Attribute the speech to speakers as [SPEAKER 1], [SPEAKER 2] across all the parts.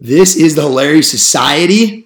[SPEAKER 1] This is the Hilarious Society.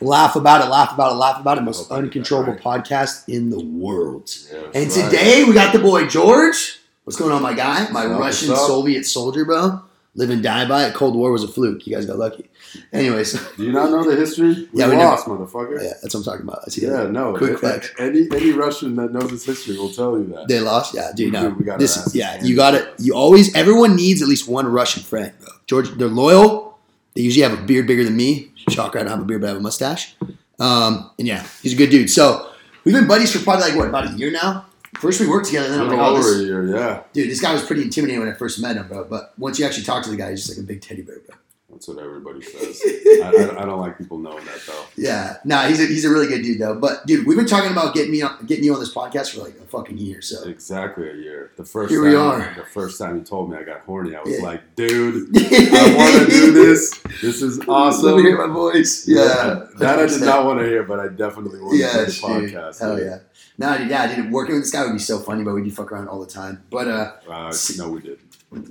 [SPEAKER 1] Laugh about it, laugh about it, laugh about it. Most uncontrollable podcast in the world.
[SPEAKER 2] Yeah,
[SPEAKER 1] And
[SPEAKER 2] right.
[SPEAKER 1] today we got the boy George. What's going on, my guy? My Russian? Soviet soldier, bro. Live and die by it. Cold War was a fluke. You guys got lucky. Anyways,
[SPEAKER 2] Do you not know the history? We
[SPEAKER 1] Yeah, we
[SPEAKER 2] lost, motherfucker.
[SPEAKER 1] yeah, that's what I'm talking about. That's it.
[SPEAKER 2] Yeah, no.
[SPEAKER 1] Quick facts.
[SPEAKER 2] Any any Russian that knows his history will tell you that.
[SPEAKER 1] They lost. Yeah, dude. No,
[SPEAKER 2] We got
[SPEAKER 1] this yeah. You got it. You always. Everyone needs at least one Russian friend, bro. George, they're loyal. They usually have a beard bigger than me. Shocker, I don't have a beard, but I have a mustache. Um, and yeah, he's a good dude. So we've been buddies for probably like what about a year now. First we worked together, then I'm like, oh,
[SPEAKER 2] over
[SPEAKER 1] this,
[SPEAKER 2] a year, yeah.
[SPEAKER 1] dude, this guy was pretty intimidating when I first met him, bro. But once you actually talk to the guy, he's just like a big teddy bear, bro.
[SPEAKER 2] That's what everybody says. I, I, I don't like people knowing that though.
[SPEAKER 1] Yeah, nah, he's a, he's a really good dude though. But dude, we've been talking about getting me on, getting you on this podcast for like a fucking year. So
[SPEAKER 2] Exactly a year. The first
[SPEAKER 1] Here
[SPEAKER 2] time,
[SPEAKER 1] we are.
[SPEAKER 2] The first time you told me I got horny, I was
[SPEAKER 1] Yeah.
[SPEAKER 2] like, dude, I want to do this. This is awesome.
[SPEAKER 1] Let me hear my voice. Yeah,
[SPEAKER 2] that I did not want to hear, but I definitely want to
[SPEAKER 1] Yeah,
[SPEAKER 2] do the podcast.
[SPEAKER 1] Hell yeah. No, dude, yeah, dude. Working with this guy would be so funny, but we do fuck around all the time. But uh,
[SPEAKER 2] Uh, no, we did.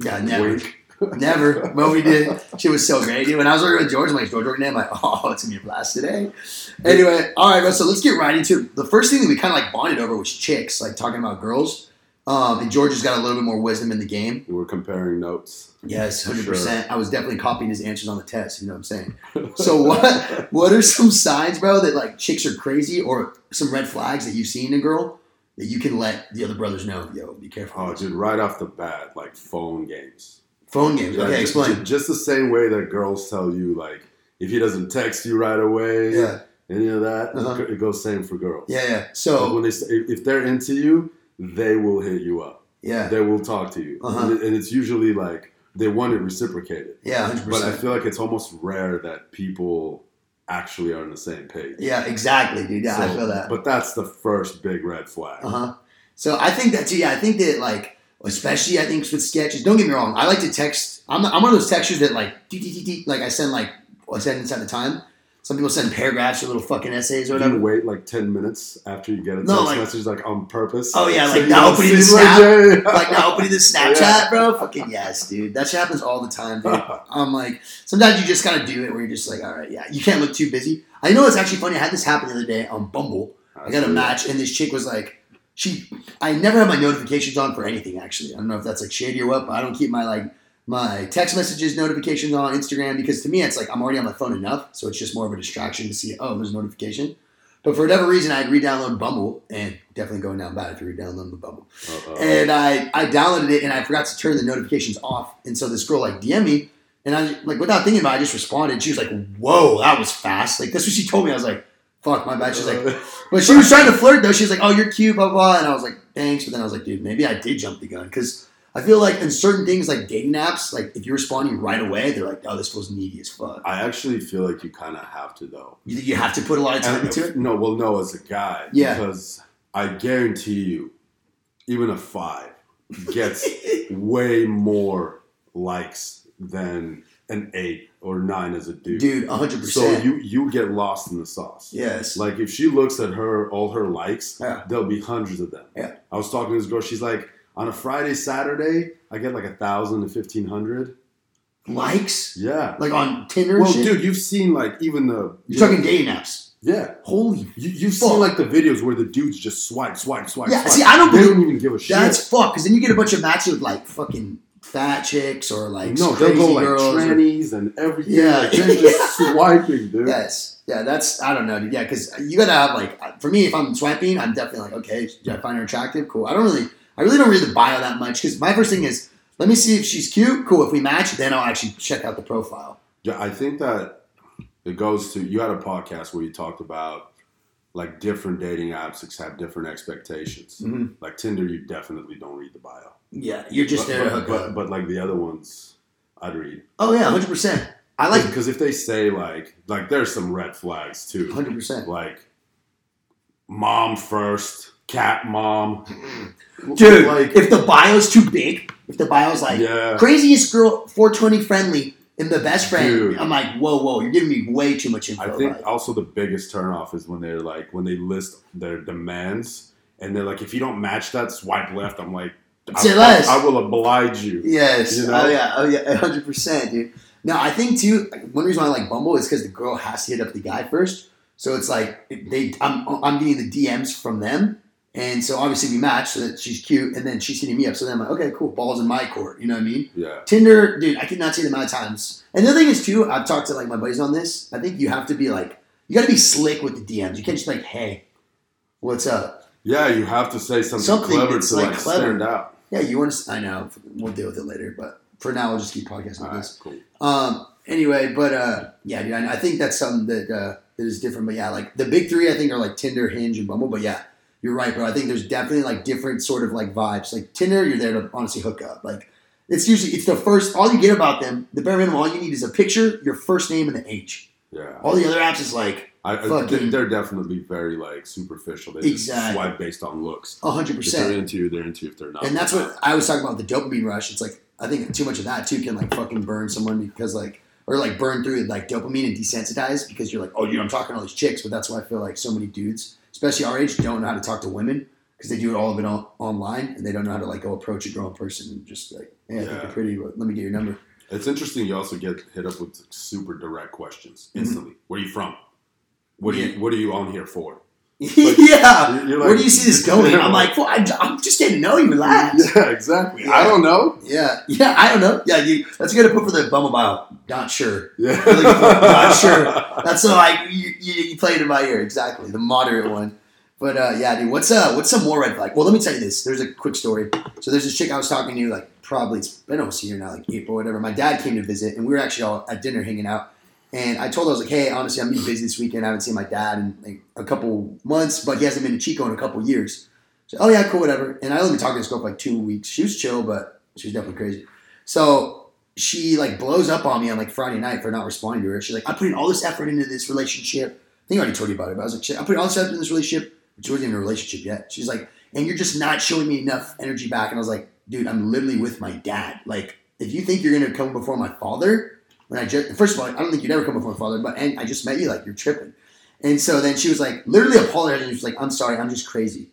[SPEAKER 1] yeah, never,
[SPEAKER 2] Wink.
[SPEAKER 1] never. But we did. She was so great, dude. When I was working with George, I'm like, George working today? I'm like, oh, it's gonna be a blast today. Anyway, all right, bro. So let's get right into it. The first thing that we kind of like bonded over was chicks, like talking about girls. Um, and George has got a little bit more wisdom in the game.
[SPEAKER 2] We were comparing notes.
[SPEAKER 1] Yes, hundred percent. I was definitely copying his answers on the test. You know what I'm saying? So what? What are some signs, bro, that like chicks are crazy, or some red flags that you've seen in a girl that you can let the other brothers know? Yo, be careful.
[SPEAKER 2] Oh, dude, right off the bat, like phone games.
[SPEAKER 1] Phone games. Okay, explain.
[SPEAKER 2] ju- Just the same way that girls tell you, like, if he doesn't text you right away,
[SPEAKER 1] Yeah,
[SPEAKER 2] any of that,
[SPEAKER 1] Uh-huh.
[SPEAKER 2] it goes same for girls.
[SPEAKER 1] yeah, yeah.
[SPEAKER 2] Like,
[SPEAKER 1] So
[SPEAKER 2] when they if they're into you, they will hit you up.
[SPEAKER 1] yeah,
[SPEAKER 2] They will talk to you,
[SPEAKER 1] Uh-huh.
[SPEAKER 2] and, it- and it's usually like they want it reciprocated.
[SPEAKER 1] yeah, hundred
[SPEAKER 2] But I feel like it's almost rare that people actually are on the same page.
[SPEAKER 1] Yeah, exactly, dude. Yeah, I feel that.
[SPEAKER 2] But that's the first big red flag.
[SPEAKER 1] Uh huh. So I think that too. Yeah, I think that like, especially I think with sketches. Don't get me wrong. I like to text. I'm, I'm one of those textures that like, like I send like a sentence at a time. Some people send paragraphs or little fucking essays or whatever.
[SPEAKER 2] you wait like ten minutes after you get a text
[SPEAKER 1] No, like-
[SPEAKER 2] message, like on purpose?
[SPEAKER 1] Oh, yeah,
[SPEAKER 2] So
[SPEAKER 1] like now opening the
[SPEAKER 2] see, like, yeah.
[SPEAKER 1] like now opening the Snapchat,
[SPEAKER 2] Yeah.
[SPEAKER 1] bro. Fucking yes, dude. That shit happens all the time, dude. I'm like, sometimes you just gotta do it where you're just like, all right, yeah, you can't look too busy. I know it's actually funny. I had this happen the other day on Bumble. I got a match, and this chick was like, she. I never have my notifications on for anything. Actually, I don't know if that's like shady or what, but I don't keep my like my text messages notifications on Instagram because to me it's like I'm already on my phone enough, so it's just more of a distraction to see oh there's a notification. But for whatever reason, I'd re-download Bumble, and definitely going down bad if you re-download the Bumble.
[SPEAKER 2] Uh-oh.
[SPEAKER 1] And I, I downloaded it and I forgot to turn the notifications off. And so this girl like DM me and I like without thinking about it, I just responded. She was like, Whoa, that was fast. Like that's what she told me. I was like, fuck my bad. She's like uh-huh. but she was trying to flirt though. She was like, Oh, you're cute, blah blah and I was like, thanks. But then I was like, dude, maybe I did jump the gun because I feel like in certain things like dating apps, like if you're responding right away, they're like, Oh, this feels needy as fuck.
[SPEAKER 2] I actually feel like you kind of have to though.
[SPEAKER 1] You, you have to put a lot of time
[SPEAKER 2] And-
[SPEAKER 1] into it.
[SPEAKER 2] No, well, no, as a guy,
[SPEAKER 1] Yeah.
[SPEAKER 2] because I guarantee you, even a five gets way more likes than an eight or nine as a dude.
[SPEAKER 1] Dude, hundred percent.
[SPEAKER 2] so you you get lost in the sauce.
[SPEAKER 1] Yes.
[SPEAKER 2] Like if she looks at her all her likes,
[SPEAKER 1] Yeah.
[SPEAKER 2] there'll be hundreds of them.
[SPEAKER 1] Yeah.
[SPEAKER 2] I was talking to this girl. She's like, on a Friday, Saturday, I get like a thousand to fifteen hundred.
[SPEAKER 1] Likes?
[SPEAKER 2] Yeah.
[SPEAKER 1] Like on Tinder
[SPEAKER 2] well,
[SPEAKER 1] shit?
[SPEAKER 2] dude, you've seen like even the
[SPEAKER 1] You're talking dating apps.
[SPEAKER 2] Yeah.
[SPEAKER 1] Holy
[SPEAKER 2] You, you've
[SPEAKER 1] Fuck.
[SPEAKER 2] seen like the videos where the dudes just swipe, swipe, swipe.
[SPEAKER 1] Yeah,
[SPEAKER 2] swipe.
[SPEAKER 1] see, I don't
[SPEAKER 2] They don't even give a shit.
[SPEAKER 1] That's fuck. Because then you get a bunch of matches with like fucking fat chicks or like
[SPEAKER 2] no, they'll go like
[SPEAKER 1] girls. or-
[SPEAKER 2] trannies and everything.
[SPEAKER 1] Yeah.
[SPEAKER 2] like, they're just swiping, dude.
[SPEAKER 1] yes, yeah. That's I don't know, dude. Yeah, because you gotta have like for me, if I'm swiping, I'm definitely like, okay, do I find her attractive? Cool. I don't really, I really don't read the bio that much because my first thing is let me see if she's cute. Cool. If we match, then I'll actually check out the profile.
[SPEAKER 2] Yeah, I think that it goes to you had a podcast where you talked about like different dating apps have different expectations.
[SPEAKER 1] Mhm.
[SPEAKER 2] Like Tinder, you definitely don't read the bio.
[SPEAKER 1] Yeah, you're just
[SPEAKER 2] but,
[SPEAKER 1] there to
[SPEAKER 2] but,
[SPEAKER 1] hook
[SPEAKER 2] but,
[SPEAKER 1] up.
[SPEAKER 2] but like the other ones, I'd read.
[SPEAKER 1] oh yeah, hundred percent. I like
[SPEAKER 2] because if they say like like there's some red flags too.
[SPEAKER 1] hundred percent.
[SPEAKER 2] Like mom first, cat mom. Mm-hmm.
[SPEAKER 1] Dude,
[SPEAKER 2] like
[SPEAKER 1] if the bio's too big, if the bio's like
[SPEAKER 2] yeah.
[SPEAKER 1] craziest girl 420 friendly and the best friend,
[SPEAKER 2] Dude.
[SPEAKER 1] I'm like, whoa, whoa, you're giving me way too much info.
[SPEAKER 2] I think
[SPEAKER 1] like-
[SPEAKER 2] also the biggest turnoff is when they're like when they list their demands and they're like if you don't match that swipe left. I'm like
[SPEAKER 1] Say
[SPEAKER 2] I,
[SPEAKER 1] less.
[SPEAKER 2] I will oblige you.
[SPEAKER 1] Yes.
[SPEAKER 2] You oh, know?
[SPEAKER 1] Oh yeah. Oh yeah. Hundred percent, dude. No, I think too. One reason why I like Bumble is because the girl has to hit up the guy first. So it's like they. I'm I'm getting the DMs from them, and so obviously we match. So that she's cute, and then she's hitting me up. So then I'm like, okay, cool. Balls in my court. You know what I mean?
[SPEAKER 2] Yeah.
[SPEAKER 1] Tinder, dude. I cannot say the amount of times. And the other thing is too. I've talked to like my buddies on this. I think you have to be like. You got to be slick with the DMs. You can't just like, hey, what's up?
[SPEAKER 2] Yeah, you have to say something,
[SPEAKER 1] Something
[SPEAKER 2] clever to
[SPEAKER 1] like,
[SPEAKER 2] like,
[SPEAKER 1] clever.
[SPEAKER 2] stand out.
[SPEAKER 1] Yeah, you want to. I know. We'll deal with it later, but for now, we'll just keep podcasting like
[SPEAKER 2] right,
[SPEAKER 1] this.
[SPEAKER 2] cool.
[SPEAKER 1] Um. Anyway, but uh, yeah, dude, I, I think that's something that uh, that is different. But yeah, like the big three, I think are like Tinder, Hinge, and Bumble. But yeah, you're right, bro. I think there's definitely like different sort of like vibes. Like Tinder, you're there to honestly hook up. Like it's usually it's the first. All you get about them, the bare minimum, all you need is a picture, your first name, and the age.
[SPEAKER 2] Yeah.
[SPEAKER 1] All the other apps is like
[SPEAKER 2] I,
[SPEAKER 1] Fucking-
[SPEAKER 2] they're definitely very like superficial. They
[SPEAKER 1] Exactly.
[SPEAKER 2] swipe based on looks.
[SPEAKER 1] hundred
[SPEAKER 2] If they're
[SPEAKER 1] percent.
[SPEAKER 2] into you, they're into you. If they're not,
[SPEAKER 1] And that's what I was talking about with the dopamine rush. It's like I think too much of that too can like fucking burn someone because like or like burn through like dopamine and desensitize because you're like oh you know I'm talking to all these chicks, but that's why I feel like so many dudes, especially our age, don't know how to talk to women because they do it all of it on, online and they don't know how to like go approach a girl in person and just like hey I think
[SPEAKER 2] Yeah.
[SPEAKER 1] you're pretty, but let me get your number.
[SPEAKER 2] It's interesting. You also get hit up with super direct questions
[SPEAKER 1] Mm-hmm.
[SPEAKER 2] instantly. Where are you from? What are
[SPEAKER 1] Yeah.
[SPEAKER 2] you What are you on here for?
[SPEAKER 1] yeah.
[SPEAKER 2] You're- you're
[SPEAKER 1] Where do you see this going? I'm like, well, I, I'm just getting to know you. Relax.
[SPEAKER 2] Yeah, exactly.
[SPEAKER 1] Yeah.
[SPEAKER 2] I don't know.
[SPEAKER 1] Yeah, yeah. I don't know. Yeah, you, that's good to put for the Bumble bio. Not sure.
[SPEAKER 2] Yeah,
[SPEAKER 1] Not sure. That's so like you, you, you played in my ear exactly the moderate one. But uh, yeah, dude, what's uh what's some more red flag? Well, let me tell you this. There's a quick story. So there's this chick I was talking to like probably it's been almost a year now, like April, or whatever. My dad came to visit, and we were actually all at dinner hanging out. And I told her I was like, hey, honestly, I'm busy this weekend. I haven't seen my dad in like a couple months, but he hasn't been to Chico in a couple years. So, oh yeah, cool, whatever. And I only talking to this girl for like two weeks. She was chill, but she was definitely crazy. So she like blows up on me on like Friday night for not responding to her. She's like, I'm putting all this effort into this relationship. I think I already told you about it, but I was like, I'm putting all this effort in this relationship. She wasn't in a relationship yet. She's like, and you're just not showing me enough energy back. And I was like, dude, I'm literally with my dad. Like, if you think you're gonna come before my father, when I just first of all, I don't think you'd ever come before my father, but and I just met you, like you're tripping. And so then she was like, literally apologizing. She was like, I'm sorry, I'm just crazy.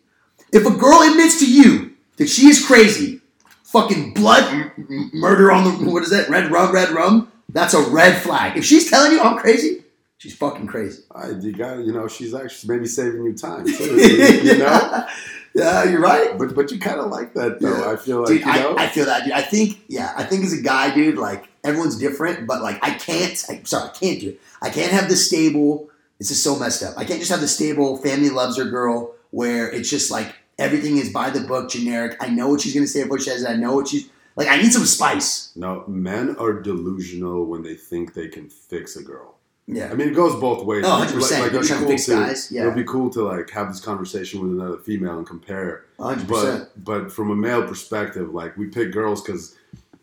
[SPEAKER 1] If a girl admits to you that she is crazy, fucking blood m- murder on the what is that? Red rum, red rum. That's a red flag. If she's telling you I'm crazy, she's fucking crazy.
[SPEAKER 2] I, you got you know she's actually maybe saving you time too. You know,
[SPEAKER 1] yeah, you're right.
[SPEAKER 2] but but you kind of like that though.
[SPEAKER 1] Yeah.
[SPEAKER 2] I feel like
[SPEAKER 1] Dude,
[SPEAKER 2] you know.
[SPEAKER 1] I, I feel that, dude. I think, yeah, I think as a guy, dude, like everyone's different, but like I can't. I, sorry, I can't do it. I can't have the stable. This is so messed up. I can't just have the stable family loves her girl where it's just like everything is by the book, generic. I know what she's gonna say before she says it. I know what she's like. I need some spice.
[SPEAKER 2] no, men are delusional when they think they can fix a girl.
[SPEAKER 1] Yeah.
[SPEAKER 2] I mean, it goes both ways.
[SPEAKER 1] Oh, 100%.
[SPEAKER 2] Like,
[SPEAKER 1] You're
[SPEAKER 2] it'd be
[SPEAKER 1] to
[SPEAKER 2] cool
[SPEAKER 1] guys, yeah.
[SPEAKER 2] It'd be cool to like have this conversation with another female and compare.
[SPEAKER 1] hundred percent.
[SPEAKER 2] But but from a male perspective, like we pick girls because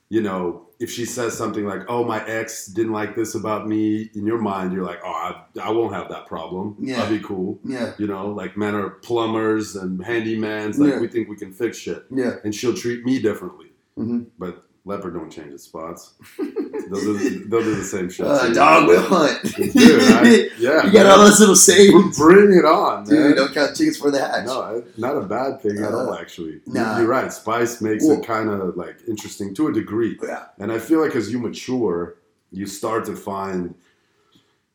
[SPEAKER 2] you know if she says something like, "Oh, my ex didn't like this about me," in your mind you're like, "Oh, I, I won't have that problem.
[SPEAKER 1] Yeah.
[SPEAKER 2] That'd be cool."
[SPEAKER 1] Yeah.
[SPEAKER 2] You know, like men are plumbers and handymans. Like
[SPEAKER 1] Yeah.
[SPEAKER 2] we think we can fix shit,
[SPEAKER 1] Yeah.
[SPEAKER 2] and she'll treat me differently.
[SPEAKER 1] Mhm.
[SPEAKER 2] But leopard don't change its spots. they'll, do, they'll do the same shit.
[SPEAKER 1] Uh,
[SPEAKER 2] too.
[SPEAKER 1] dog will hunt.
[SPEAKER 2] Dude, I, yeah,
[SPEAKER 1] you got all those little sayings.
[SPEAKER 2] Bring it on, man.
[SPEAKER 1] Dude, don't count chickens for the hatch.
[SPEAKER 2] No, not a bad thing at
[SPEAKER 1] Uh,
[SPEAKER 2] all. Actually, You-
[SPEAKER 1] nah.
[SPEAKER 2] you're right. Spice makes
[SPEAKER 1] Well-
[SPEAKER 2] it kind of like interesting to a degree,
[SPEAKER 1] Yeah.
[SPEAKER 2] and I feel like as you mature, you start to find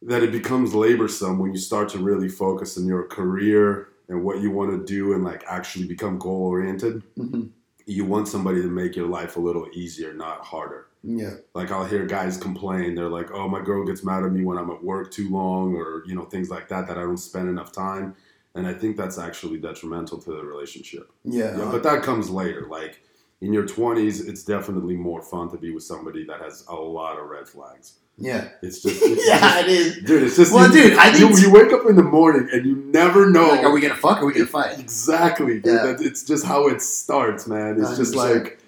[SPEAKER 2] that it becomes laborsome when you start to really focus on your career and what you want to do and like actually become goal oriented.
[SPEAKER 1] Mhm.
[SPEAKER 2] You want somebody to make your life a little easier, not harder.
[SPEAKER 1] Yeah.
[SPEAKER 2] Like I'll hear guys complain, they're like, "Oh, my girl gets mad at me when I'm at work too long," or you know things like that that I don't spend enough time. And I think that's actually detrimental to the relationship.
[SPEAKER 1] Yeah.
[SPEAKER 2] Yeah, but that comes later. Like in your 20s, it's definitely more fun to be with somebody that has a lot of red flags.
[SPEAKER 1] Yeah.
[SPEAKER 2] It's just, it's
[SPEAKER 1] yeah,
[SPEAKER 2] just-
[SPEAKER 1] it is.
[SPEAKER 2] dude. It's just,
[SPEAKER 1] Well,
[SPEAKER 2] you,
[SPEAKER 1] dude, I think-
[SPEAKER 2] you, you wake up in the morning and you never know.
[SPEAKER 1] Like, are we gonna fuck or are we gonna fight?
[SPEAKER 2] Exactly, dude.
[SPEAKER 1] Yeah.
[SPEAKER 2] That, it's just how it starts, man. It's just
[SPEAKER 1] 100%.
[SPEAKER 2] like,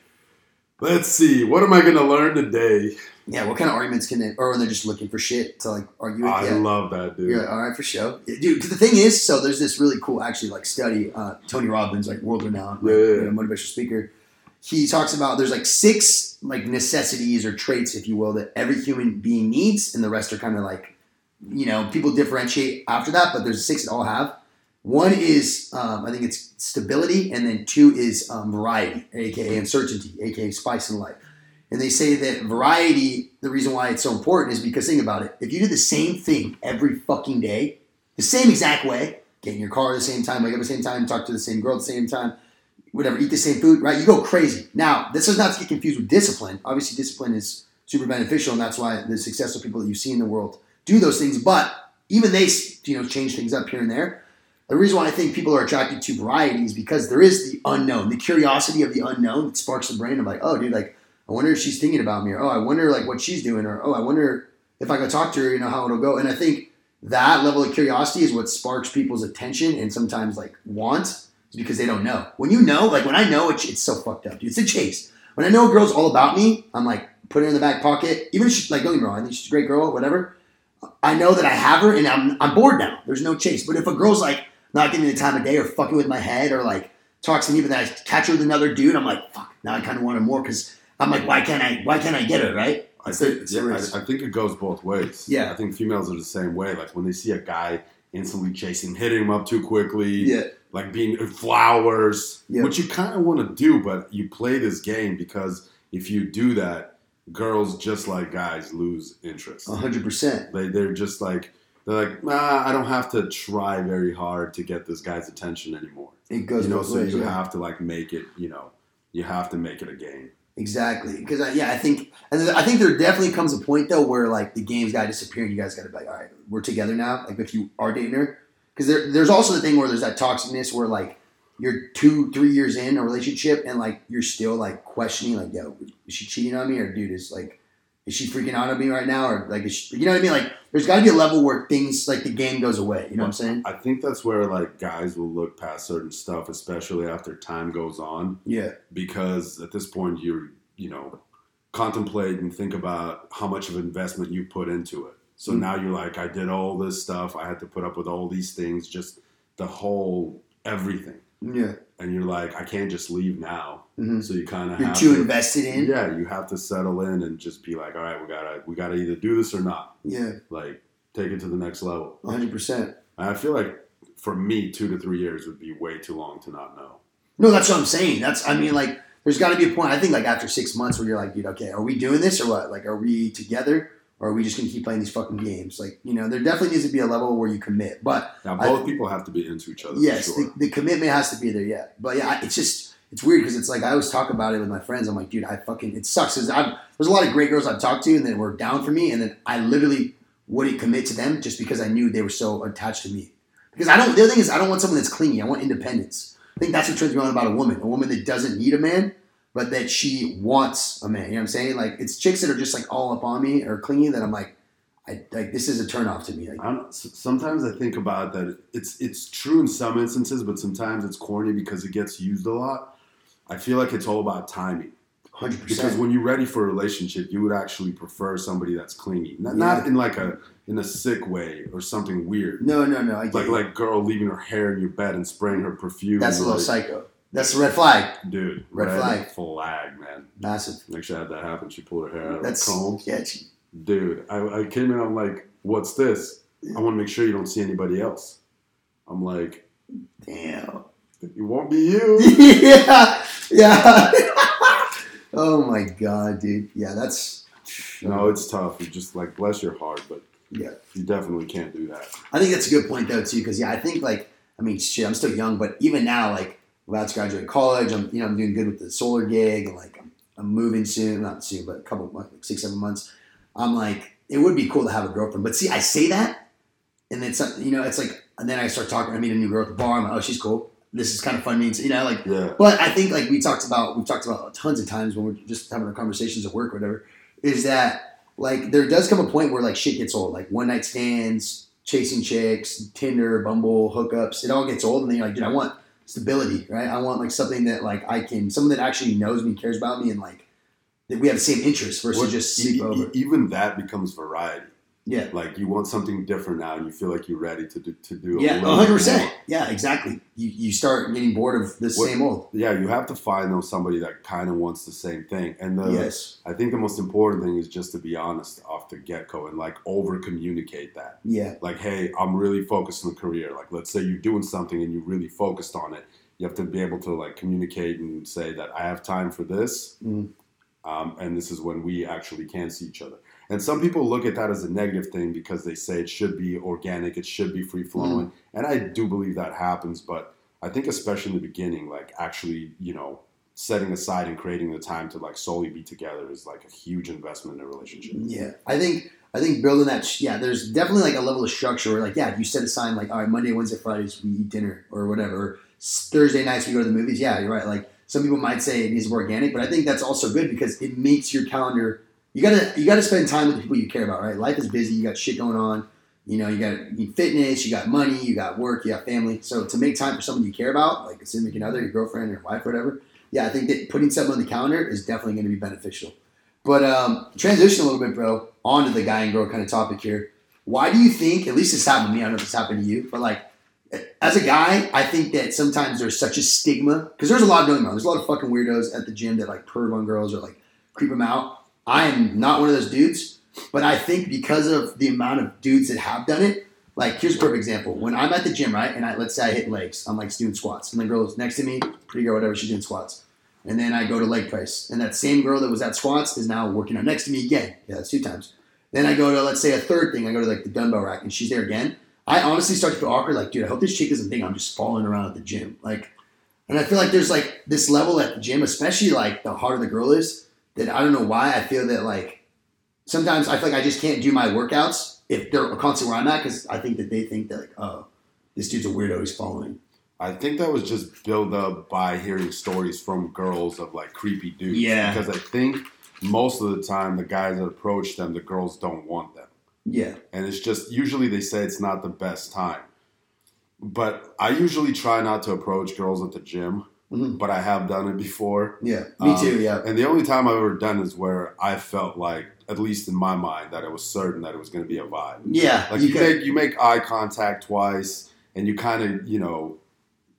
[SPEAKER 2] let's see, what am I gonna learn today?
[SPEAKER 1] Yeah. What kind of arguments can they? Or are they just looking for shit to like argue? with?
[SPEAKER 2] I
[SPEAKER 1] yeah.
[SPEAKER 2] love that, dude.
[SPEAKER 1] Yeah, all right, for sure, Yeah, dude. The thing is, so there's this really cool, actually, like study. Uh, Tony Robbins, like world renowned, like,
[SPEAKER 2] Yeah, yeah,
[SPEAKER 1] you know, motivational speaker. He talks about there's like six like necessities or traits, if you will, that every human being needs, and the rest are kind of like, you know, people differentiate after that, but there's six that all have. One is um, I think it's stability, and then two is um, variety, aka uncertainty, aka spice in life. And they say that variety, the reason why it's so important is because think about it. If you do the same thing every fucking day, the same exact way, get in your car at the same time, wake up at the same time, talk to the same girl at the same time, whatever, eat the same food, right? You go crazy. Now, this is not to get confused with discipline. Obviously, discipline is super beneficial, and that's why the successful people that you see in the world do those things. But even they, you know, change things up here and there. The reason why I think people are attracted to variety is because there is the unknown, the curiosity of the unknown that sparks the brain of like, oh, dude, like I wonder if she's thinking about me, or oh, I wonder like what she's doing, or oh, I wonder if I go talk to her, you know, how it'll go. And I think that level of curiosity is what sparks people's attention and sometimes like want is because they don't know. When you know, like when I know, it's, it's so fucked up, dude. It's a chase. When I know a girl's all about me, I'm like put her in the back pocket. Even if she's like, don't get me wrong, I think she's a great girl, whatever. I know that I have her and I'm, I'm bored now. There's no chase. But if a girl's like not giving me the time of day or fucking with my head or like talks to me, but then I catch her with another dude, I'm like, fuck, now I kind of want her more because I'm like, why can't I? Why can't I get her? Right?
[SPEAKER 2] I think, yeah. I, I think it goes both ways.
[SPEAKER 1] Yeah.
[SPEAKER 2] I think females are the same way. Like when they see a guy instantly chasing, hitting him up too quickly,
[SPEAKER 1] yeah,
[SPEAKER 2] like being flowers,
[SPEAKER 1] Yeah.
[SPEAKER 2] which you kind of want to do, but you play this game because if you do that, girls just like guys lose interest.
[SPEAKER 1] hundred percent.
[SPEAKER 2] They they're just like they're like, nah, I don't have to try very hard to get this guy's attention anymore.
[SPEAKER 1] It goes
[SPEAKER 2] you know, so you
[SPEAKER 1] yeah.
[SPEAKER 2] have to like make it. You know, you have to make it a game.
[SPEAKER 1] Exactly, because I, yeah, I think, I think there definitely comes a point though where like the game's got to disappear, and you guys got to be like, all right, we're together now. Like if you are dating her, because there, there's also the thing where there's that toxicness where like you're two, three years in a relationship, and like you're still like questioning, like, yo, is she cheating on me, or dude, is like, is she freaking out on me right now, or like, is she, you know what I mean? Like, there's got to be a level where things like the game goes away. You know what I'm saying?
[SPEAKER 2] I think that's where like guys will look past certain stuff, especially after time goes on.
[SPEAKER 1] Yeah,
[SPEAKER 2] because at this point you're you know contemplate and think about how much of investment you put into it so
[SPEAKER 1] Mm.
[SPEAKER 2] now you're like i did all this stuff i had to put up with all these things just the whole everything
[SPEAKER 1] yeah.
[SPEAKER 2] And you're like i can't just leave now
[SPEAKER 1] hmm
[SPEAKER 2] so you kind of
[SPEAKER 1] You're
[SPEAKER 2] have
[SPEAKER 1] too
[SPEAKER 2] to,
[SPEAKER 1] invested in.
[SPEAKER 2] yeah you have to settle in and just be like all right we gotta we gotta either do this or not
[SPEAKER 1] Yeah,
[SPEAKER 2] like take it to the next level
[SPEAKER 1] 100. percent
[SPEAKER 2] i feel like for me two to three years would be way too long to not know
[SPEAKER 1] No, that's what I'm saying. That's I mean, like, there's got to be a point. I think like after six months where you're like, dude, okay, are we doing this or what? Like, are we together or are we just gonna keep playing these fucking games? Like, you know, there definitely needs to be a level where you commit. But
[SPEAKER 2] now
[SPEAKER 1] I-
[SPEAKER 2] both people have to be into each other
[SPEAKER 1] yes,
[SPEAKER 2] sure.
[SPEAKER 1] the, the commitment has to be there. Yeah, but yeah, it's just it's weird because it's like I always talk about it with my friends. I'm like, dude, I fucking it sucks. Cause I've, there's a lot of great girls I've talked to and that were down for me, and then I literally wouldn't commit to them just because I knew they were so attached to me. Because I don't. The other thing is, I don't want someone that's clingy. I want independence. I think that's what turns me on about a woman. A woman that doesn't need a man, but that she wants a man. You know what I'm saying? Like it's chicks that are just like all up on me or clingy that I'm like, I like this is a turnoff to me. Like
[SPEAKER 2] I don't, sometimes I think about that. It's it's true in some instances, but sometimes it's corny because it gets used a lot. I feel like it's all about timing.
[SPEAKER 1] hundred
[SPEAKER 2] Because when you're ready for a relationship, you would actually prefer somebody that's clingy, not, not in like a in a sick way or something weird,
[SPEAKER 1] No, no, no. I
[SPEAKER 2] like
[SPEAKER 1] it.
[SPEAKER 2] like girl leaving her hair in your bed and spraying her perfume.
[SPEAKER 1] That's a little
[SPEAKER 2] like,
[SPEAKER 1] psycho. That's the red flag.
[SPEAKER 2] dude.
[SPEAKER 1] Red flag.
[SPEAKER 2] flag, man.
[SPEAKER 1] Massive.
[SPEAKER 2] Actually, I had that happen. She pulled her hair out
[SPEAKER 1] That's
[SPEAKER 2] of a comb.
[SPEAKER 1] sketchy.
[SPEAKER 2] Dude, I, I came in. I'm like, "What's this?" I want to make sure you don't see anybody else. I'm like,
[SPEAKER 1] Damn.
[SPEAKER 2] "It won't be you."
[SPEAKER 1] yeah. Yeah. oh my god, dude. Yeah, that's.
[SPEAKER 2] No, it's tough. You just like bless your heart, but
[SPEAKER 1] Yeah.
[SPEAKER 2] you definitely can't do that.
[SPEAKER 1] I think that's a good point though too, because yeah, I think like I mean shit, I'm still young, but even now, like About to graduate college, I'm you know I'm doing good with the solar gig, like I'm, I'm moving soon, not soon, but a couple months, like six seven months. I'm like, it would be cool to have a girlfriend, but see, I say that, and then some, you know, it's like, and then I start talking. I meet a new girl at the bar. I'm like, oh, she's cool. This is kind of fun. Means you know, like
[SPEAKER 2] Yeah,
[SPEAKER 1] but I think like we talked about we've talked about tons of times when we're just having our conversations at work or whatever, is that like there does come a point where like shit gets old. Like one night stands, chasing chicks, Tinder, Bumble, hookups, it all gets old and then you're like, dude, I want stability, right? I want like something that like I can someone that actually knows me, cares about me and like that we have the same interests versus
[SPEAKER 2] What-
[SPEAKER 1] just sleep
[SPEAKER 2] e-
[SPEAKER 1] over.
[SPEAKER 2] even that becomes variety.
[SPEAKER 1] Yeah.
[SPEAKER 2] Like you want something different now, and you feel like you're ready to do to do. a
[SPEAKER 1] Yeah,
[SPEAKER 2] little
[SPEAKER 1] hundred
[SPEAKER 2] more.
[SPEAKER 1] percent. Yeah, exactly. You you start getting bored of the same old.
[SPEAKER 2] Yeah, you have to find though somebody that kind of wants the same thing, and the,
[SPEAKER 1] yes.
[SPEAKER 2] I think the most important thing is just to be honest off the get go and like over communicate that.
[SPEAKER 1] Yeah.
[SPEAKER 2] Like, hey, I'm really focused on the career. Like, let's say you're doing something and you're really focused on it. You have to be able to like communicate and say that I have time for this,
[SPEAKER 1] Mhm.
[SPEAKER 2] um, and this is when we actually can see each other. And some people look at that as a negative thing because they say it should be organic, it should be free flowing,
[SPEAKER 1] Mm.
[SPEAKER 2] and I do believe that happens. But I think especially in the beginning, like actually, you know, setting aside and creating the time to like solely be together is like a huge investment in a relationship.
[SPEAKER 1] Yeah, I think I think building that. Yeah, there's definitely like a level of structure where like yeah, you set aside like all right, Monday, Wednesday, Fridays we eat dinner or whatever. Thursday nights we go to the movies. Yeah, you're right. Like some people might say it needs to be organic, but I think that's also good because it makes your calendar. You gotta you gotta spend time with the people you care about. Right, life is busy. You got shit going on. You know, you got you fitness, you got money, you got work, you got family. So to make time for someone you care about, like a significant other, your girlfriend, your wife, whatever. Yeah, I think that putting something on the calendar is definitely going to be beneficial. But um, transition a little bit, bro, onto the guy and girl kind of topic here. Why do you think, at least it's happened to me, I don't know if it's happened to you, but like, as a guy, I think that sometimes there's such a stigma, because there's a lot going on. There's a lot of fucking weirdos at the gym that like perv on girls or like creep them out. I am not one of those dudes, but I think because of the amount of dudes that have done it, like here's a perfect example. When I'm at the gym, right, and I let's say I hit legs, I'm like doing squats, and the girl's next to me, pretty girl, whatever, she's doing squats. And then I go to leg press, and that same girl that was at squats is now working out next to me again. Yeah, that's two times. Then I go to let's say a third thing. I go to like the dumbbell rack, and she's there again. I honestly start to feel awkward. Like, dude, I hope this chick doesn't think I'm just falling around at the gym. Like, and I feel like there's like this level at the gym, especially like the harder the girl is, that I don't know why I feel that like sometimes I feel like I just can't do my workouts if they're constantly where I'm at because I think that they think that like, oh, this dude's a weirdo. He's following.
[SPEAKER 2] I think that was just built up by hearing stories from girls of like creepy dudes.
[SPEAKER 1] Yeah.
[SPEAKER 2] Because I think most of the time the guys that approach them, the girls don't want them.
[SPEAKER 1] Yeah,
[SPEAKER 2] And it's just usually they say it's not the best time. But I usually try not to approach girls at the gym,
[SPEAKER 1] Mhm.
[SPEAKER 2] but I have done it before.
[SPEAKER 1] yeah, me
[SPEAKER 2] Um,
[SPEAKER 1] too. Yeah,
[SPEAKER 2] And the only time I've ever done is where I felt like, at least in my mind, that it was certain that it was going to be a vibe.
[SPEAKER 1] yeah.
[SPEAKER 2] Like you, make you make eye contact twice, and you kind of you know,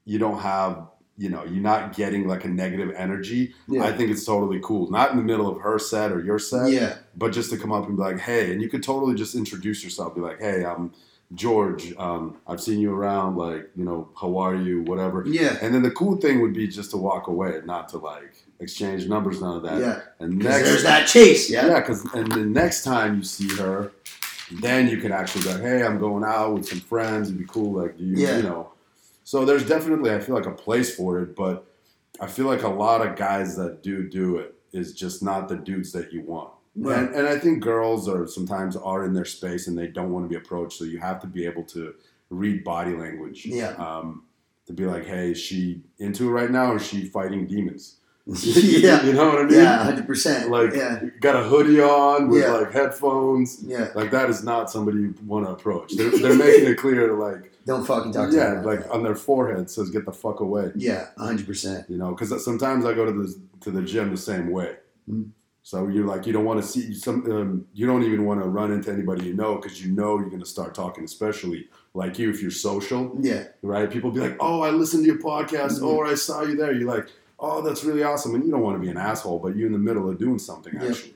[SPEAKER 2] you don't have you know you're not getting like a negative energy.
[SPEAKER 1] yeah.
[SPEAKER 2] I think it's totally cool. Not in the middle of her set or your set,
[SPEAKER 1] yeah,
[SPEAKER 2] but just to come up and be like, hey, and you could totally just introduce yourself. Be like, hey, I'm George. Um, I've seen you around. Like, you know, how are you? Whatever.
[SPEAKER 1] yeah,
[SPEAKER 2] And then the cool thing would be just to walk away and not to like exchange numbers, none of that.
[SPEAKER 1] yeah.
[SPEAKER 2] And next,
[SPEAKER 1] there's that chase. Yeah,
[SPEAKER 2] yeah, because and the next time you see her, then you can actually go, hey, I'm going out with some friends. It'd be cool. Like, do you,
[SPEAKER 1] Yeah.
[SPEAKER 2] you know. So there's definitely, I feel like a place for it, but I feel like a lot of guys that do do it is just not the dudes that you want.
[SPEAKER 1] Right.
[SPEAKER 2] And, and I think girls are sometimes are in their space and they don't want to be approached. So you have to be able to read body language.
[SPEAKER 1] Yeah.
[SPEAKER 2] Um, to be like, hey, is she into it right now or is she fighting demons?
[SPEAKER 1] yeah,
[SPEAKER 2] You know what I mean?
[SPEAKER 1] yeah, hundred percent.
[SPEAKER 2] Like,
[SPEAKER 1] yeah,
[SPEAKER 2] got a hoodie on with
[SPEAKER 1] Yeah.
[SPEAKER 2] like headphones.
[SPEAKER 1] yeah.
[SPEAKER 2] Like, that is not somebody you want to approach. They're, they're making it clear, like,
[SPEAKER 1] Don't fucking talk to me.
[SPEAKER 2] yeah, like
[SPEAKER 1] that.
[SPEAKER 2] on their forehead says, get the fuck away.
[SPEAKER 1] yeah, hundred percent.
[SPEAKER 2] You know, because sometimes I go to the to the gym the same way.
[SPEAKER 1] Mhm.
[SPEAKER 2] So you're like you don't want to see some. Um, you don't even want to run into anybody you know because you know you're going to start talking, especially like you if you're social,
[SPEAKER 1] Yeah,
[SPEAKER 2] right? People be like, "Oh, I listened to your podcast.
[SPEAKER 1] Mhm.
[SPEAKER 2] Oh, I saw you there." You're like, "Oh, that's really awesome," and you don't want to be an asshole, but you're in the middle of doing something
[SPEAKER 1] Yeah.
[SPEAKER 2] actually.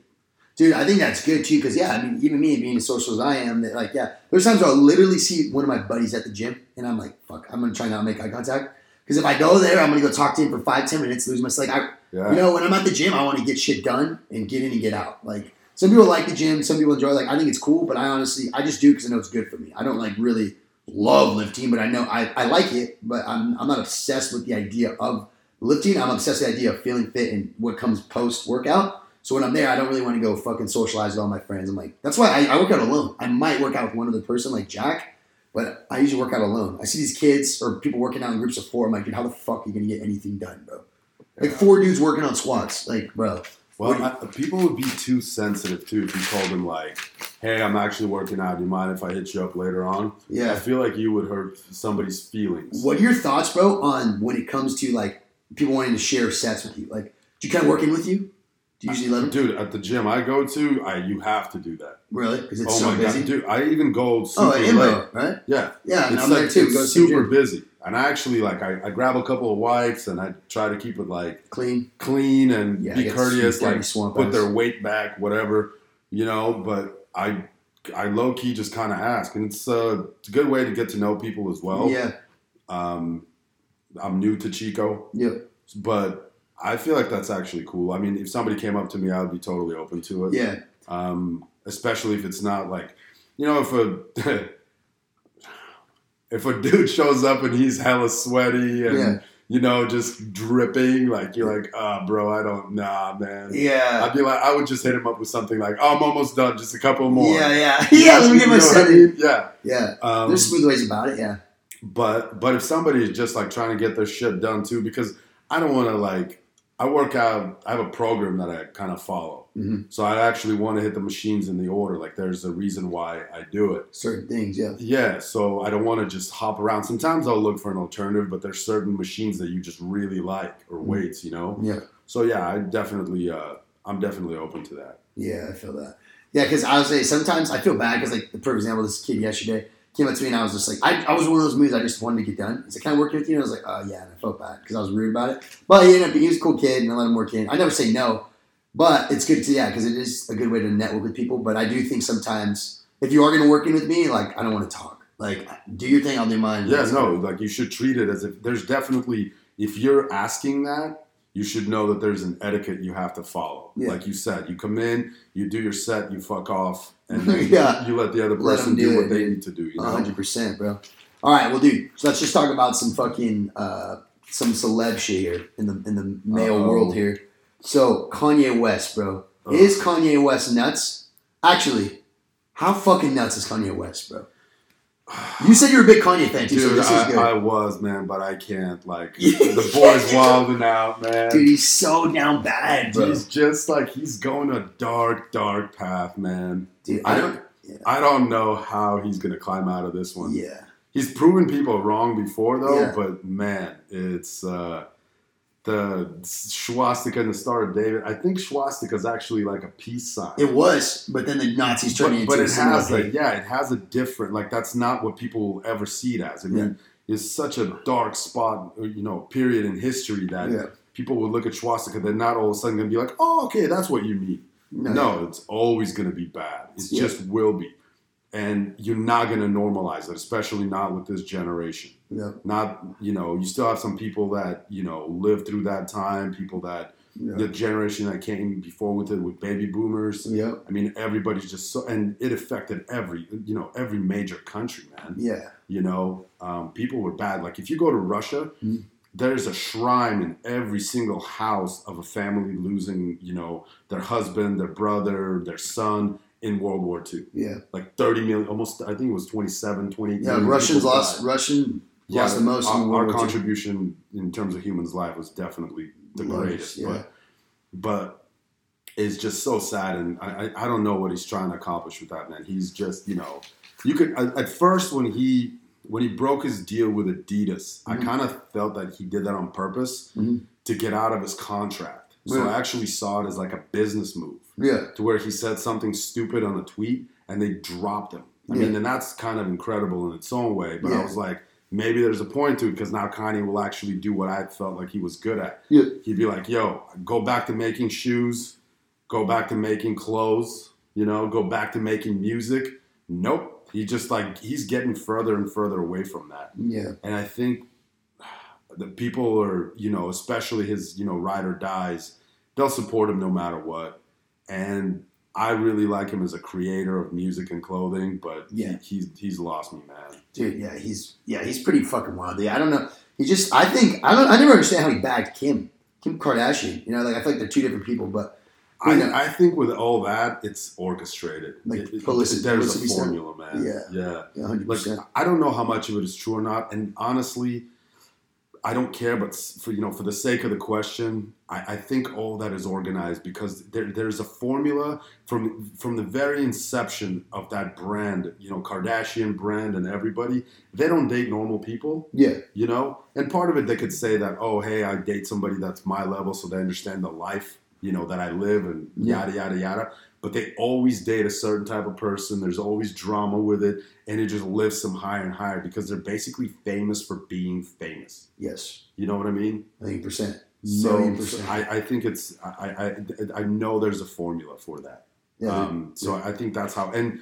[SPEAKER 1] dude, I think that's good too. Because yeah, I mean, even me being as social as I am, that like yeah, there's times where I'll literally see one of my buddies at the gym, and I'm like, fuck, I'm gonna try not to make eye contact. Because if I go there, I'm gonna go talk to him for five, ten minutes, lose my like I
[SPEAKER 2] Yeah,
[SPEAKER 1] You know, when I'm at the gym, I want to get shit done and get in and get out. Like some people like the gym, some people enjoy. Like I think it's cool, but I honestly, I just do because I know it's good for me. I don't like really love lifting, but I know I, I like it. But I'm I'm not obsessed with the idea of lifting. I'm obsessed with the idea of feeling fit and what comes post workout. So when I'm there, I don't really want to go fucking socialize with all my friends. I'm like, that's why I, I work out alone. I might work out with one other person like Jack, but I usually work out alone. I see these kids or people working out in groups of four. I'm like, dude, how the fuck are you gonna get anything done, bro? Like four dudes working on squats, like bro.
[SPEAKER 2] Well, I, people would be too sensitive too if you told them like, "Hey, I'm actually working out. Do you mind if I hit you up later on?"
[SPEAKER 1] Yeah, I
[SPEAKER 2] feel like you would hurt somebody's feelings.
[SPEAKER 1] What are your thoughts, bro, on when it comes to like people wanting to share sets with you? Like, do you kind of work in with you? Do you usually let them?
[SPEAKER 2] Dude, at the gym I go to, I you have to do that.
[SPEAKER 1] Really? Because it's
[SPEAKER 2] oh
[SPEAKER 1] so
[SPEAKER 2] my
[SPEAKER 1] busy.
[SPEAKER 2] god, dude! I even go oh, super
[SPEAKER 1] oh,
[SPEAKER 2] late.
[SPEAKER 1] Right?
[SPEAKER 2] Yeah,
[SPEAKER 1] Yeah,
[SPEAKER 2] it's
[SPEAKER 1] I'm
[SPEAKER 2] like
[SPEAKER 1] there too.
[SPEAKER 2] it's super busy, and I actually like I, I grab a couple of wipes and I try to keep it like
[SPEAKER 1] clean.
[SPEAKER 2] clean and
[SPEAKER 1] Yeah,
[SPEAKER 2] be courteous, like put their weight back, whatever, you know. But I I low key just kind of ask, and it's, uh, it's a good way to get to know people as well.
[SPEAKER 1] yeah,
[SPEAKER 2] Um, I'm new to Chico,
[SPEAKER 1] yeah,
[SPEAKER 2] but I feel like that's actually cool. I mean, if somebody came up to me, I would be totally open to it.
[SPEAKER 1] yeah.
[SPEAKER 2] Um, especially if it's not like, you know, if a if a dude shows up and he's hella sweaty and
[SPEAKER 1] Yeah.
[SPEAKER 2] you know just dripping, like you're like, ah, bro, I don't, nah, man.
[SPEAKER 1] Yeah.
[SPEAKER 2] I'd be like, I would just hit him up with something like, oh, I'm almost done, just a couple more.
[SPEAKER 1] Yeah, yeah. Yeah, let me get my
[SPEAKER 2] You know what I
[SPEAKER 1] set
[SPEAKER 2] mean? Yeah.
[SPEAKER 1] Yeah.
[SPEAKER 2] Um,
[SPEAKER 1] There's smooth ways about it, yeah.
[SPEAKER 2] but but if somebody is just like trying to get their shit done too, because I don't want to like I work out. I have a program that I kind of follow,
[SPEAKER 1] Mhm.
[SPEAKER 2] so I actually want to hit the machines in the order. Like there's a reason why I do it.
[SPEAKER 1] Certain things, yeah.
[SPEAKER 2] Yeah, so I don't want to just hop around. Sometimes I'll look for an alternative, but there's certain machines that you just really like or
[SPEAKER 1] Mhm.
[SPEAKER 2] weights, you know.
[SPEAKER 1] Yeah.
[SPEAKER 2] So yeah, I definitely, uh, I'm definitely open to that.
[SPEAKER 1] Yeah, I feel that. Yeah, because I was say sometimes I feel bad because like for example, this kid yesterday came up to me and I was just like, I, I was one of those moves I just wanted to get done. He's like, "Can I work with you?" And I was like, "Oh yeah," and I felt bad because I was rude about it. But he ended up he was a cool kid and I let him work in. I never say no, but it's good to yeah because it is a good way to network with people. But I do think sometimes if you are going to work in with me, like I don't want to talk. Like do your thing, I'll do mine.
[SPEAKER 2] Yeah, no, like you should treat it as if there's definitely if you're asking that, you should know that there's an etiquette you have to follow.
[SPEAKER 1] Yeah.
[SPEAKER 2] Like you said, you come in, you do your set, you fuck off, and then
[SPEAKER 1] Yeah.
[SPEAKER 2] you let the other person do,
[SPEAKER 1] do
[SPEAKER 2] what
[SPEAKER 1] it,
[SPEAKER 2] they
[SPEAKER 1] dude.
[SPEAKER 2] need to do. You know,
[SPEAKER 1] hundred percent, bro. All right, well, dude, so let's just talk about some fucking uh, some celeb shit here in the in the male
[SPEAKER 2] Uh-oh.
[SPEAKER 1] world here. So Kanye West, bro,
[SPEAKER 2] Ugh.
[SPEAKER 1] is Kanye West nuts? Actually, how fucking nuts is Kanye West, bro? You said you're a big Kanye fan too, so
[SPEAKER 2] dude,
[SPEAKER 1] this is good.
[SPEAKER 2] I, I was man, but I can't. Like the boy's wilding out, man.
[SPEAKER 1] dude, he's so down bad, bro.
[SPEAKER 2] He's just like he's going a dark, dark path, man.
[SPEAKER 1] Dude,
[SPEAKER 2] I
[SPEAKER 1] I
[SPEAKER 2] don't. I don't know how he's gonna climb out of this one.
[SPEAKER 1] yeah,
[SPEAKER 2] He's proven people wrong before though,
[SPEAKER 1] Yeah.
[SPEAKER 2] but man, it's uh, the swastika and the Star of David. I think swastika is actually like a peace sign.
[SPEAKER 1] it was, but then the Nazis turned it
[SPEAKER 2] but,
[SPEAKER 1] into
[SPEAKER 2] but
[SPEAKER 1] a
[SPEAKER 2] it has a yeah, it has a different like that's not what people will ever see it as. I mean, it's such a dark spot, you know, period in history that
[SPEAKER 1] Yeah.
[SPEAKER 2] people would look at swastika. They're not all of a sudden gonna be like, oh, okay, that's what you mean. No, it's always going to be bad. It
[SPEAKER 1] Yeah.
[SPEAKER 2] just will be. And you're not going to normalize it, especially not with this generation.
[SPEAKER 1] Yeah,
[SPEAKER 2] Not, you know, you still have some people that, you know, lived through that time, people that,
[SPEAKER 1] yeah,
[SPEAKER 2] the generation that came before with it, with baby boomers.
[SPEAKER 1] yeah,
[SPEAKER 2] I mean, everybody's just so, and it affected every, you know, every major country, man.
[SPEAKER 1] yeah,
[SPEAKER 2] You know, um, people were bad. Like if you go to Russia,
[SPEAKER 1] Mhm.
[SPEAKER 2] there's a shrine in every single house of a family losing, you know, their husband, their brother, their son in World War II.
[SPEAKER 1] yeah.
[SPEAKER 2] Like 30 million, almost, I think it was 27, 28
[SPEAKER 1] Yeah, Russians lost.
[SPEAKER 2] died.
[SPEAKER 1] Russian
[SPEAKER 2] Yeah,
[SPEAKER 1] lost the most. in
[SPEAKER 2] Our,
[SPEAKER 1] World
[SPEAKER 2] our
[SPEAKER 1] War II.
[SPEAKER 2] contribution in terms of humans' life was definitely the greatest.
[SPEAKER 1] yeah.
[SPEAKER 2] But, but it's just so sad. And I, I, I don't know what he's trying to accomplish with that, man. He's just, you know, you could, at, at first when he, when he broke his deal with Adidas,
[SPEAKER 1] Mhm.
[SPEAKER 2] I kind of felt that he did that on purpose
[SPEAKER 1] Mhm.
[SPEAKER 2] to get out of his contract. So
[SPEAKER 1] Yeah.
[SPEAKER 2] I actually saw it as like a business move
[SPEAKER 1] Yeah,
[SPEAKER 2] to where he said something stupid on a tweet and they dropped him. I
[SPEAKER 1] Yeah.
[SPEAKER 2] mean, and that's kind of incredible in its own way. But
[SPEAKER 1] Yeah.
[SPEAKER 2] I was like, maybe there's a point to it because now Kanye will actually do what I felt like he was good at.
[SPEAKER 1] Yeah.
[SPEAKER 2] He'd be like, yo, go back to making shoes, go back to making clothes, you know, go back to making music. Nope. He just like, he's getting further and further away from that.
[SPEAKER 1] yeah,
[SPEAKER 2] And I think the people are, you know, especially his, you know, ride or dies, they'll support him no matter what. And I really like him as a creator of music and clothing, but
[SPEAKER 1] Yeah.
[SPEAKER 2] he, he's he's lost me, man.
[SPEAKER 1] dude. Yeah, he's yeah, he's pretty fucking wild. Yeah, I don't know. He just, I think, I don't, I never understand how he bagged Kim, Kim Kardashian. You know, like I feel like they're two different people, but
[SPEAKER 2] I,
[SPEAKER 1] Yeah.
[SPEAKER 2] I think with all that, it's orchestrated.
[SPEAKER 1] Like
[SPEAKER 2] It- it-
[SPEAKER 1] publicity-
[SPEAKER 2] there's
[SPEAKER 1] publicity
[SPEAKER 2] a formula, man.
[SPEAKER 1] Yeah.
[SPEAKER 2] yeah.
[SPEAKER 1] yeah, hundred
[SPEAKER 2] Like
[SPEAKER 1] percent.
[SPEAKER 2] I don't know how much of it is true or not, and honestly, I don't care. But for you know, for the sake of the question, I, I think all that is organized because there, there's a formula from from the very inception of that brand. You know, Kardashian brand and everybody. They don't date normal people.
[SPEAKER 1] Yeah,
[SPEAKER 2] You know, and part of it they could say that, oh, hey, I date somebody that's my level, so they understand the life. you know, that I live and
[SPEAKER 1] Yeah.
[SPEAKER 2] yada yada yada. But they always date a certain type of person. There's always drama with it, and it just lifts them higher and higher because they're basically famous for being famous.
[SPEAKER 1] Yes,
[SPEAKER 2] You know what I mean?
[SPEAKER 1] million percent.
[SPEAKER 2] So, so. I, I think it's I, I I know there's a formula for that.
[SPEAKER 1] yeah.
[SPEAKER 2] Um, so I think that's how, and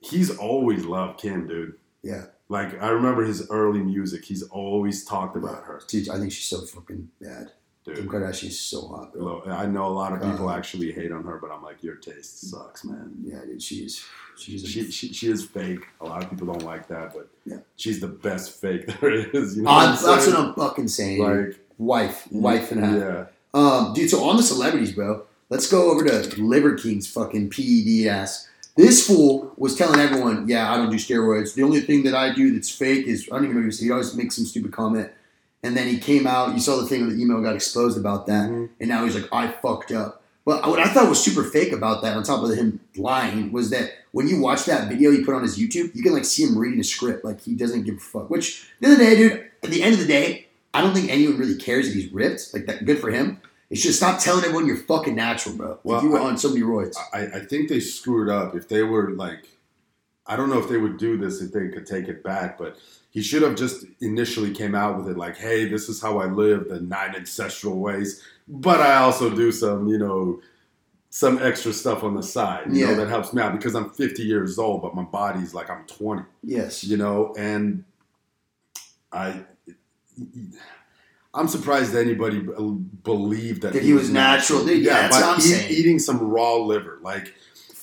[SPEAKER 2] he's always loved Kim, dude.
[SPEAKER 1] yeah.
[SPEAKER 2] Like I remember his early music. He's always talked about her,
[SPEAKER 1] Dude, I think she's so fucking bad. Kim
[SPEAKER 2] dude.
[SPEAKER 1] Kardashian is so hot, bro.
[SPEAKER 2] I know a lot of people
[SPEAKER 1] Uh,
[SPEAKER 2] actually hate on her, but I'm like, your taste sucks, man.
[SPEAKER 1] Yeah, dude, she is. She's a,
[SPEAKER 2] She, she, she is fake. A lot of people don't like that, but
[SPEAKER 1] Yeah.
[SPEAKER 2] she's the best fake there is. You know
[SPEAKER 1] I'm,
[SPEAKER 2] what I'm
[SPEAKER 1] that's what I'm fucking saying.
[SPEAKER 2] like.
[SPEAKER 1] wife, wife and half.
[SPEAKER 2] Yeah,
[SPEAKER 1] Um, dude, so on the celebrities, bro. Let's go over to Liver King's fucking PED ass. This fool was telling everyone, "Yeah, I don't do steroids. The only thing that I do that's fake is I don't even know. What he was- he always makes some stupid comment." And then he came out. You saw the thing where the email got exposed about that,
[SPEAKER 2] Mhm.
[SPEAKER 1] and now he's like, "I fucked up." But what I thought was super fake about that, on top of him lying, was that when you watch that video he put on his YouTube, you can like see him reading a script, like he doesn't give a fuck. Which the other day, dude, at the end of the day, I don't think anyone really cares if he's ripped. Like that, good for him. It's just stop telling everyone you're fucking natural, bro.
[SPEAKER 2] Well,
[SPEAKER 1] like you were
[SPEAKER 2] I-
[SPEAKER 1] on so many roids.
[SPEAKER 2] I, I think they screwed up. If they were like, I don't know if they would do this if they could take it back, but he should have just initially came out with it like, "Hey, this is how I live the nine ancestral ways, but I also do some, you know, some extra stuff on the side, you
[SPEAKER 1] Yeah.
[SPEAKER 2] know, that helps me out because I'm 50 years old, but my body's like I'm 20,
[SPEAKER 1] yes.
[SPEAKER 2] you know, and I." I'm surprised anybody believed that,
[SPEAKER 1] That he was natural, dude. Yeah, that's
[SPEAKER 2] by
[SPEAKER 1] what I'm
[SPEAKER 2] eat-
[SPEAKER 1] saying.
[SPEAKER 2] eating some raw liver, like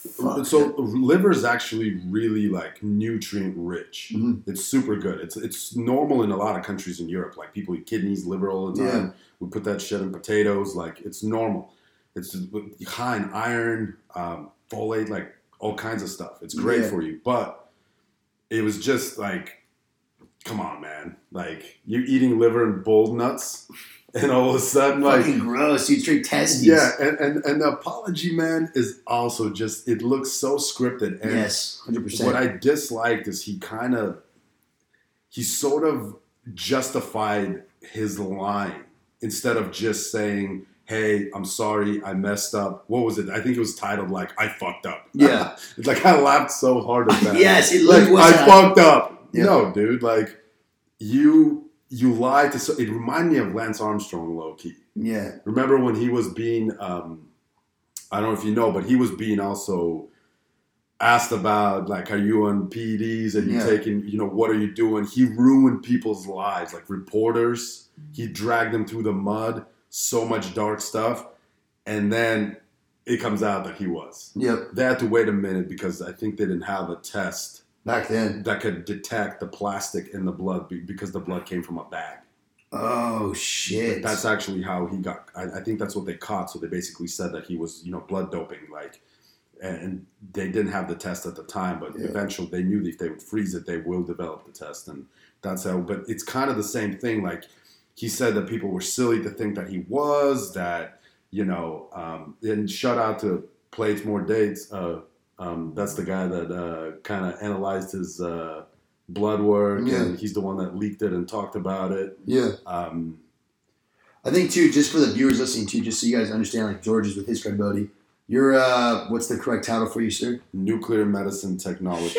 [SPEAKER 1] Fuck
[SPEAKER 2] so liver is actually really like nutrient rich.
[SPEAKER 1] Mhm.
[SPEAKER 2] It's super good. It's it's normal in a lot of countries in Europe. Like people eat kidneys, liver all the time. We put that shit in potatoes. Like it's normal. It's high in iron, um, folate, like all kinds of stuff. It's great
[SPEAKER 1] Yeah.
[SPEAKER 2] for you. But it was just like, come on, man. Like you eating liver and bull nuts, and all of a sudden, like
[SPEAKER 1] fucking gross, dude. Straight testes.
[SPEAKER 2] yeah, and, and and the apology, man, is also just it looks so scripted. And
[SPEAKER 1] Yes. hundred percent. what.
[SPEAKER 2] I disliked is he kind of he sort of justified his line instead of just saying, "Hey, I'm sorry, I messed up." What was it? I think it was titled like "I fucked up."
[SPEAKER 1] Yeah.
[SPEAKER 2] it's like I laughed so hard at that.
[SPEAKER 1] Yes, it
[SPEAKER 2] like I
[SPEAKER 1] that.
[SPEAKER 2] fucked up.
[SPEAKER 1] Yeah.
[SPEAKER 2] No, dude, like you you lied to. So, it reminded me of Lance Armstrong, low key.
[SPEAKER 1] Yeah.
[SPEAKER 2] Remember when he was being, um, I don't know if you know, but he was being also asked about, like, are you on PEDs? Are you
[SPEAKER 1] Yeah.
[SPEAKER 2] taking, you know, what are you doing? He ruined people's lives, like reporters. He dragged them through the mud, so much dark stuff. And then it comes out that he was.
[SPEAKER 1] Yep.
[SPEAKER 2] They had to wait a minute because I think they didn't have a test
[SPEAKER 1] Back then.
[SPEAKER 2] that could detect the plastic in the blood because the blood came from a bag.
[SPEAKER 1] Oh shit.
[SPEAKER 2] That's actually how he got. I, I think that's what they caught. So they basically said that he was, you know, blood doping. Like, and they didn't have the test at the time, but
[SPEAKER 1] Yeah.
[SPEAKER 2] eventually they knew that if they would freeze it, they will develop the test, and that's how. But it's kind of the same thing. Like he said that people were silly to think that he was that, you know. Um, and shout out to Plates More Dates. Uh, um, that's the guy that uh, kind of analyzed his uh, blood work,
[SPEAKER 1] Yeah.
[SPEAKER 2] and he's the one that leaked it and talked about it.
[SPEAKER 1] yeah.
[SPEAKER 2] Um,
[SPEAKER 1] I think too, just for the viewers listening too, just so you guys understand, like George's with his credibility. You're uh, what's the correct title for you, sir?
[SPEAKER 2] nuclear medicine technologist.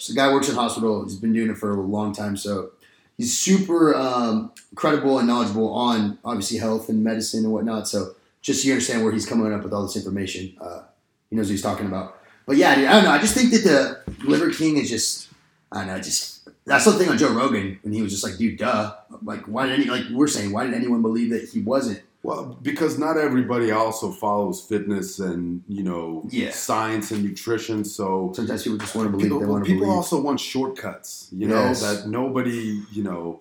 [SPEAKER 1] So the guy works in hospital. He's been doing it for a long time, so he's super um, credible and knowledgeable on obviously health and medicine and whatnot. So just so you understand where he's coming up with all this information, uh, he knows what he's talking about. But yeah, dude, I don't know. I just think that the Liver King is just, I don't know, just that's the thing on Joe Rogan when he was just like, dude, duh. Like, why did any, like we're saying, why did anyone believe that he wasn't?
[SPEAKER 2] Well, because not everybody also follows fitness and you know
[SPEAKER 1] Yeah.
[SPEAKER 2] science and nutrition. So
[SPEAKER 1] Sometimes people just want to believe
[SPEAKER 2] people,
[SPEAKER 1] they want to
[SPEAKER 2] people
[SPEAKER 1] believe.
[SPEAKER 2] also want shortcuts. You
[SPEAKER 1] Yes.
[SPEAKER 2] know that nobody you know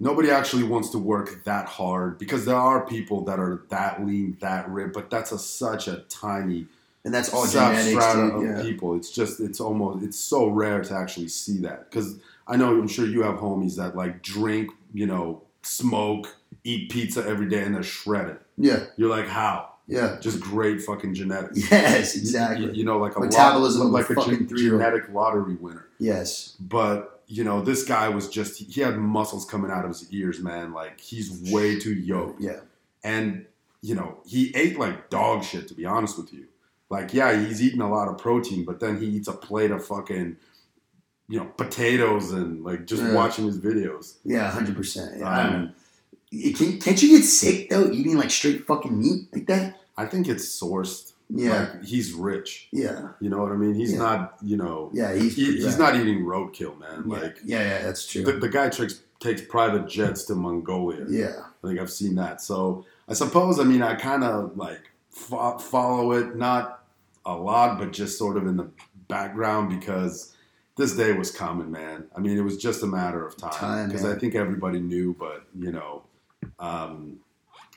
[SPEAKER 2] nobody actually wants to work that hard because there are people that are that lean, that ripped, but that's a such a tiny
[SPEAKER 1] and that's all genetics,
[SPEAKER 2] of
[SPEAKER 1] dude. Yeah.
[SPEAKER 2] people. It's just it's almost it's so rare to actually see that because I know I'm sure you have homies that like drink, you know, smoke, eat pizza every day, and they're shredded.
[SPEAKER 1] yeah,
[SPEAKER 2] You're like, how?
[SPEAKER 1] yeah.
[SPEAKER 2] Just great fucking genetics.
[SPEAKER 1] Yes, exactly.
[SPEAKER 2] You, you know, like a
[SPEAKER 1] Metabolism
[SPEAKER 2] lot, like a gen- genetic lottery winner.
[SPEAKER 1] Yes.
[SPEAKER 2] But you know, this guy was just he had muscles coming out of his ears, man. Like he's way too yoked.
[SPEAKER 1] Yeah.
[SPEAKER 2] And you know, he ate like dog shit. To be honest with you, like yeah, he's eating a lot of protein, but then he eats a plate of fucking. You know, potatoes and like just
[SPEAKER 1] Yeah.
[SPEAKER 2] watching his videos.
[SPEAKER 1] Yeah, hundred percent.
[SPEAKER 2] Um,
[SPEAKER 1] Can, can't you get sick though eating like straight fucking meat like that?
[SPEAKER 2] I think it's sourced.
[SPEAKER 1] Yeah,
[SPEAKER 2] Like he's rich.
[SPEAKER 1] yeah,
[SPEAKER 2] You know what I mean? He's
[SPEAKER 1] Yeah.
[SPEAKER 2] not. You know.
[SPEAKER 1] yeah. He's
[SPEAKER 2] He, he's not eating roadkill, man.
[SPEAKER 1] Yeah,
[SPEAKER 2] Like
[SPEAKER 1] yeah, yeah. That's true.
[SPEAKER 2] the, the guy takes takes private jets to Mongolia.
[SPEAKER 1] yeah,
[SPEAKER 2] I think I've seen that. So I suppose I mean I kind of like fo- follow it, not a lot, but just sort of in the background because this day was coming, man. I mean, it was just a matter of time because. I think everybody knew, but you know, um,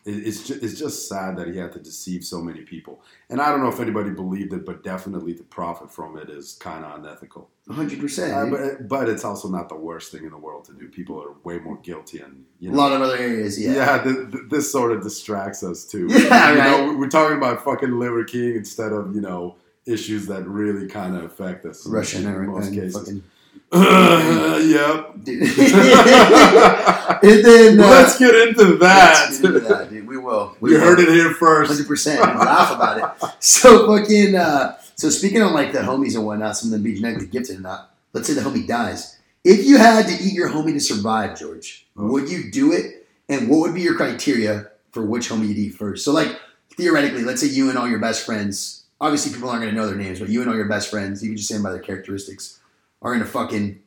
[SPEAKER 2] it's just, it's just sad that he had to deceive so many people. And I don't know if anybody believed it, but definitely to profit from it is kind of unethical.
[SPEAKER 1] hundred
[SPEAKER 2] Uh,
[SPEAKER 1] percent.
[SPEAKER 2] but, but it's also not the worst thing in the world to do. People are way more guilty, and you
[SPEAKER 1] A lot of other areas, yeah.
[SPEAKER 2] yeah, th- th- this sort of distracts us too.
[SPEAKER 1] Yeah,
[SPEAKER 2] you
[SPEAKER 1] right.
[SPEAKER 2] know, we're talking about fucking Liver King instead of you know issues that really kind of affect us.
[SPEAKER 1] Russian
[SPEAKER 2] in most
[SPEAKER 1] and
[SPEAKER 2] cases.
[SPEAKER 1] fucking.
[SPEAKER 2] yep.
[SPEAKER 1] And then uh,
[SPEAKER 2] Let's get into that.
[SPEAKER 1] let's get into that, dude. We will. We
[SPEAKER 2] you heard it here first.
[SPEAKER 1] Hundred percent. Laugh about it. So fucking. Uh, so speaking on like the homies and whatnot, some of them being genetically gifted or not. Let's say the homie dies. If you had to eat your homie to survive, George,
[SPEAKER 2] Oh.
[SPEAKER 1] would you do it? And what would be your criteria for which homie you'd eat first? So like theoretically, let's say you and all your best friends. Obviously, people aren't going to know their names, but you and all your best friends, you can just say them by their characteristics, are in a fucking,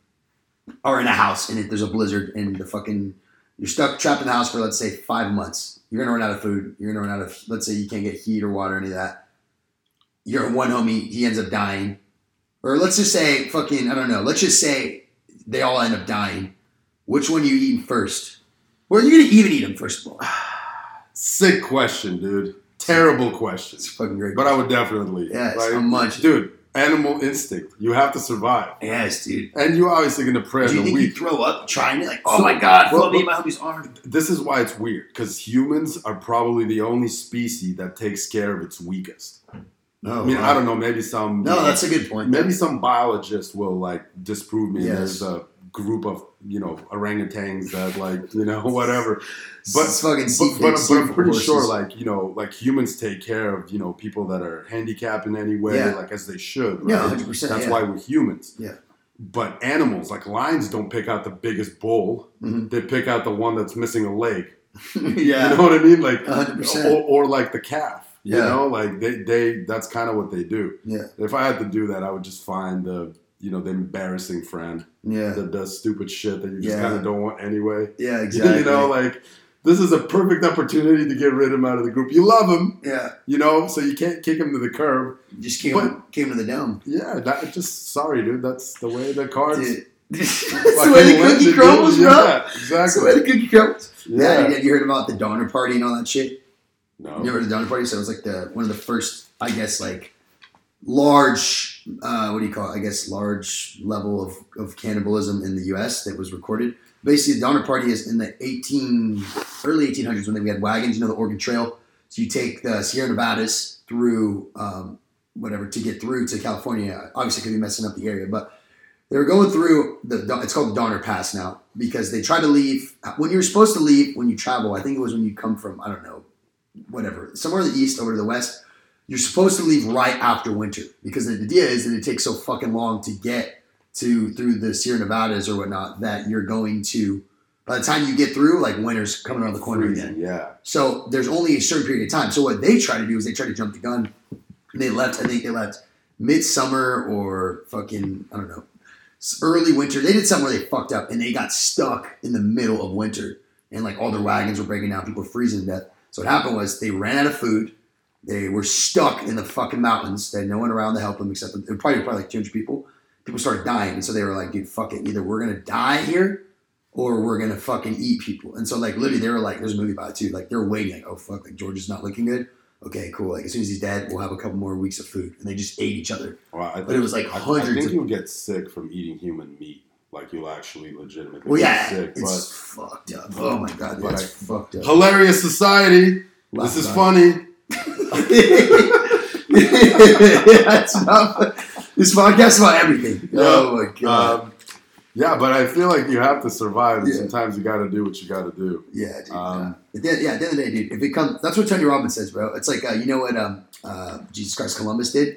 [SPEAKER 1] are in a house and it, there's a blizzard and the fucking, you're stuck trapped in the house for let's say five months. You're gonna run out of food. You're gonna run out of let's say you can't get heat or water, or any of that. Your one homie, he ends up dying, or let's just say fucking I don't know. Let's just say they all end up dying. Which one are you eating first? Or are you gonna even eat them first of all?
[SPEAKER 2] Sick question, dude. Terrible question.
[SPEAKER 1] It's fucking great.
[SPEAKER 2] But I would definitely.
[SPEAKER 1] Yes,
[SPEAKER 2] like,
[SPEAKER 1] I'm much.
[SPEAKER 2] dude. Animal instinct. You have to survive,
[SPEAKER 1] yes, dude.
[SPEAKER 2] and you're obviously going to pray
[SPEAKER 1] Do you think you throw up trying it? Like, oh my god,
[SPEAKER 2] Well,
[SPEAKER 1] float me in my homie's arm.
[SPEAKER 2] This is why it's weird because humans are probably the only species that takes care of its weakest.
[SPEAKER 1] No,
[SPEAKER 2] I mean, I don't know. Maybe some.
[SPEAKER 1] No, that's a good point.
[SPEAKER 2] maybe some biologist will like disprove me.
[SPEAKER 1] Yes.
[SPEAKER 2] There's a group of you know orangutans that like you know whatever.
[SPEAKER 1] But fucking
[SPEAKER 2] But, but, but I'm pretty
[SPEAKER 1] horses.
[SPEAKER 2] sure like you know like humans take care of you know people that are handicapped in any way
[SPEAKER 1] Yeah.
[SPEAKER 2] like as they should.
[SPEAKER 1] Yeah, hundred percent.
[SPEAKER 2] That's
[SPEAKER 1] yeah.
[SPEAKER 2] why we're humans.
[SPEAKER 1] Yeah.
[SPEAKER 2] But animals like lions don't pick out the biggest bull.
[SPEAKER 1] Mhm.
[SPEAKER 2] They pick out the one that's missing a leg.
[SPEAKER 1] yeah,
[SPEAKER 2] You know what I mean? Like
[SPEAKER 1] hundred
[SPEAKER 2] or,
[SPEAKER 1] percent.
[SPEAKER 2] or like the calf.
[SPEAKER 1] yeah.
[SPEAKER 2] You know, like they, they that's kind of what they do.
[SPEAKER 1] Yeah,
[SPEAKER 2] If I had to do that, I would just find the you know the embarrassing friend
[SPEAKER 1] yeah,
[SPEAKER 2] that does stupid shit that you just
[SPEAKER 1] Yeah.
[SPEAKER 2] kind of don't want anyway.
[SPEAKER 1] yeah. Exactly.
[SPEAKER 2] You know, like this is a perfect opportunity to get rid of him out of the group. You love him,
[SPEAKER 1] yeah.
[SPEAKER 2] you know, so you can't kick him to the curb.
[SPEAKER 1] You Just came
[SPEAKER 2] But-
[SPEAKER 1] came to the dome.
[SPEAKER 2] Yeah, that just sorry, dude. That's the way the cards.
[SPEAKER 1] Dude. That's the way the cookie crumbles, bro.
[SPEAKER 2] Yeah,
[SPEAKER 1] That's the way the cookie crumbles. Yeah,
[SPEAKER 2] Yeah.
[SPEAKER 1] you, you heard about the Donner Party and all that shit.
[SPEAKER 2] No.
[SPEAKER 1] You heard of the Donner Party? So it was like the one of the first, I guess, like large. Uh, what do you call it? I guess large level of, of cannibalism in the U.S. that was recorded. Basically, the Donner Party is in the eighteen early eighteen hundreds when we had wagons. You know the Oregon Trail. So you take the Sierra Nevadas through um, whatever to get through to California. Obviously, could be messing up the area, but they were going through the. It's called the Donner Pass now because they tried to leave when you're supposed to leave when you travel. I think it was when you come from I don't know, whatever somewhere in the east over to the west. You're supposed to leave right after winter because the idea is that it takes so fucking long to get to through the Sierra Nevadas or whatnot that you're going to. By the time you get through, like winter's coming around the corner again.
[SPEAKER 2] Yeah.
[SPEAKER 1] So there's only a certain period of time. So what they try to do is they try to jump the gun. And they left. I think they left midsummer or fucking I don't know, early winter. They did something where they fucked up and they got stuck in the middle of winter, and like all their wagons were breaking down. People were freezing to death. So what happened was they ran out of food. They were stuck in the fucking mountains. They had no one around to help them except was probably probably like 200 people. People started dying, and so they were like, "Dude, fuck it. Either we're gonna die here, or we're gonna fucking eat people. And so like literally they were like, there's a movie about it too. Like they're waiting, like, oh fuck, like George is not looking good. Okay, cool. Like as soon as he's dead, we'll have a couple more weeks of food. And they just ate each other.
[SPEAKER 2] Well, think,
[SPEAKER 1] But it was like
[SPEAKER 2] I- I, think
[SPEAKER 1] of-
[SPEAKER 2] you'll get sick from eating human meat. Like you'll actually legitimately
[SPEAKER 1] Well,
[SPEAKER 2] get
[SPEAKER 1] yeah,
[SPEAKER 2] sick.
[SPEAKER 1] it's fucked up. Oh my god,
[SPEAKER 2] but
[SPEAKER 1] that's fucked up.
[SPEAKER 2] Hilarious society.
[SPEAKER 1] Laugh
[SPEAKER 2] this is funny.
[SPEAKER 1] it. That's not. This podcast about everything. Oh my god.
[SPEAKER 2] Um, Yeah, but I feel like you have to survive. and
[SPEAKER 1] Yeah.
[SPEAKER 2] Sometimes you got to do what you got to do.
[SPEAKER 1] Yeah, dude.
[SPEAKER 2] Um,
[SPEAKER 1] yeah. At the, yeah, at the end of the day, dude, if it comes, that's what Tony Robbins says, bro. It's like, uh, you know what um, uh, Jesus Christ Columbus did?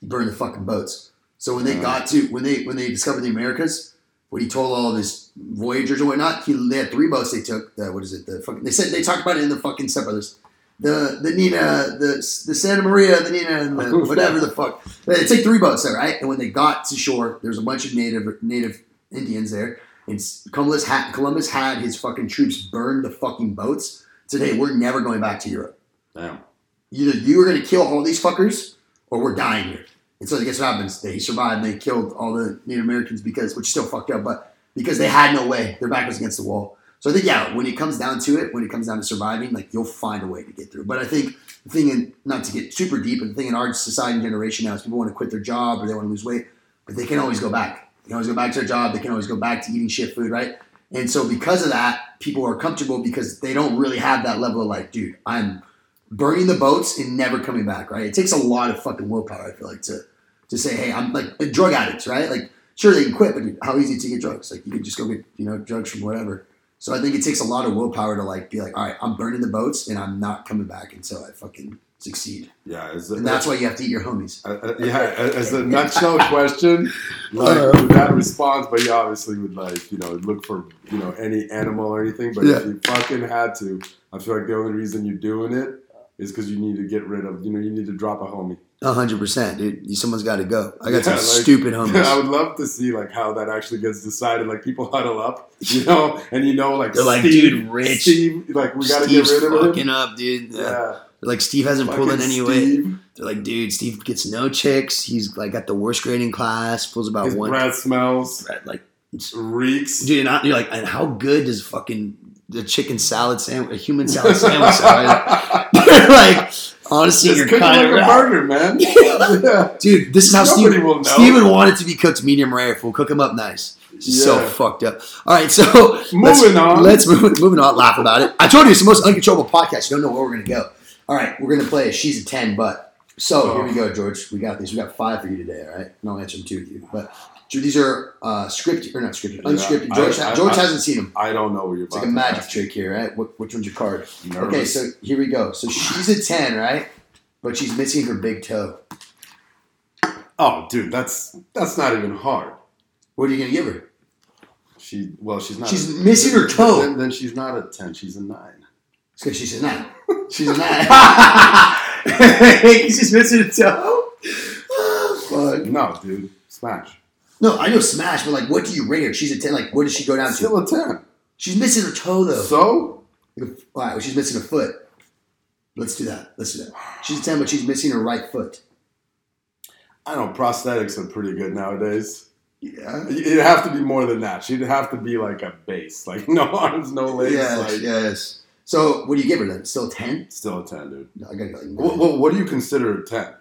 [SPEAKER 1] He burned the fucking boats. So when they
[SPEAKER 2] Yeah.
[SPEAKER 1] got to, when they when they discovered the Americas, what he told all of his voyagers and whatnot, he, they had three boats they took. The, what is it? The fucking, they said, they talked about it in the fucking Step Brothers. The, the Nina, the, the Santa Maria, the Nina, and the whatever the fuck. They take three boats there, right? And when they got to shore, there's a bunch of native native Indians there. And Columbus had, Columbus had his fucking troops burn the fucking boats. Said, hey, we're never going back to Europe.
[SPEAKER 2] Damn.
[SPEAKER 1] Either you are going to kill all these fuckers or we're dying here. And so I guess what happens? They survived they killed all the Native Americans because, which is still fucked up, but because they had no way. Their back was against the wall. So I think, yeah, when it comes down to it, when it comes down to surviving, like you'll find a way to get through. But I think the thing, in, not to get super deep, but the thing in our society and generation now is people want to quit their job or they want to lose weight, but they can always go back. They can always go back to their job. They can always go back to eating shit food, right? And so because of that, people are comfortable because they don't really have that level of like, dude, I'm burning the boats and never coming back, right? It takes a lot of fucking willpower, I feel like, to to say, hey, I'm like a drug addicts, right? Like, sure they can quit, but how easy to get drugs? Like you could just go get, you know, drugs from whatever. So I think it takes a lot of willpower to like be like, all right, I'm burning the boats and I'm not coming back until I fucking succeed.
[SPEAKER 2] Yeah, is
[SPEAKER 1] And that's why you have to eat your homies.
[SPEAKER 2] Uh, uh, yeah, as a nutshell question, like
[SPEAKER 1] Uh.
[SPEAKER 2] with that response, but you obviously would like you know look for you know any animal or anything. But
[SPEAKER 1] Yeah.
[SPEAKER 2] if you fucking had to, I feel like the only reason you're doing it is because you need to get rid of you know you need to drop a homie.
[SPEAKER 1] Hundred percent, dude. Someone's got to go. I got
[SPEAKER 2] Yeah,
[SPEAKER 1] some
[SPEAKER 2] like-
[SPEAKER 1] stupid
[SPEAKER 2] I would love to see like how that actually gets decided. Like people huddle up, you know, and you know like
[SPEAKER 1] They're like, dude, Rich.
[SPEAKER 2] Steve, like we got to get rid of him.
[SPEAKER 1] fucking up, dude. Yeah.
[SPEAKER 2] Yeah,
[SPEAKER 1] Like Steve hasn't pulled in any weight. They're like, dude, Steve gets no chicks. He's like got the worst grade in class. Pulls about
[SPEAKER 2] His
[SPEAKER 1] one.
[SPEAKER 2] breath smells,
[SPEAKER 1] Like,
[SPEAKER 2] reeks.
[SPEAKER 1] dude, and I- you're like, and how good does fucking the chicken salad sandwich, a human salad sandwich like, honestly,
[SPEAKER 2] Just
[SPEAKER 1] you're
[SPEAKER 2] cook it
[SPEAKER 1] kind
[SPEAKER 2] like
[SPEAKER 1] of
[SPEAKER 2] a burger, man. yeah.
[SPEAKER 1] Dude, this is how
[SPEAKER 2] Nobody
[SPEAKER 1] Steve,
[SPEAKER 2] will know.
[SPEAKER 1] Steve would want it to be cooked medium rare. If we'll cook them up nice. It's just so fucked up. All right, so
[SPEAKER 2] Moving
[SPEAKER 1] let's,
[SPEAKER 2] on.
[SPEAKER 1] Let's move, moving on. Laugh about it. I told you it's the most uncontrollable podcast. You don't know where we're gonna go. All right, we're gonna play. a She's a ten, but so here we oh. go, George. We got these. We got five for you today. All right, and I'll answer them two with you. But Drew, these are uh, scripted or not scripted, unscripted.
[SPEAKER 2] I-
[SPEAKER 1] George,
[SPEAKER 2] I-
[SPEAKER 1] George
[SPEAKER 2] I-
[SPEAKER 1] hasn't seen them.
[SPEAKER 2] I don't know what you're
[SPEAKER 1] It's
[SPEAKER 2] about.
[SPEAKER 1] like a magic
[SPEAKER 2] ask.
[SPEAKER 1] trick here, right? What, which one's your card?
[SPEAKER 2] Nervous.
[SPEAKER 1] Okay, so here we go. So she's a ten, right? But she's missing her big toe.
[SPEAKER 2] oh, dude, that's that's not even hard.
[SPEAKER 1] What are you gonna give her?
[SPEAKER 2] She well, she's not.
[SPEAKER 1] She's missing her toe.
[SPEAKER 2] Then, then she's not a ten. She's a nine.
[SPEAKER 1] It's because she's a nine. She's a nine. she's missing a toe. Oh, fuck.
[SPEAKER 2] No, dude, smash.
[SPEAKER 1] No, I know smash, but like, what do you rate her? She's a ten. Like, what does she go down to?
[SPEAKER 2] Still a ten.
[SPEAKER 1] She's missing her toe though.
[SPEAKER 2] So
[SPEAKER 1] All right, well, she's missing a foot. Let's do that. Let's do that. She's a ten, but she's missing her right foot.
[SPEAKER 2] I know prosthetics are pretty good nowadays.
[SPEAKER 1] Yeah.
[SPEAKER 2] It'd have to be more than that. She'd have to be like a base, like no arms, no legs.
[SPEAKER 1] Yes.
[SPEAKER 2] like
[SPEAKER 1] yes. So, what do you give her then? Still ten?
[SPEAKER 2] still a ten, dude.
[SPEAKER 1] No, I gotta go. Like, nine.
[SPEAKER 2] What, what, do you consider a ten?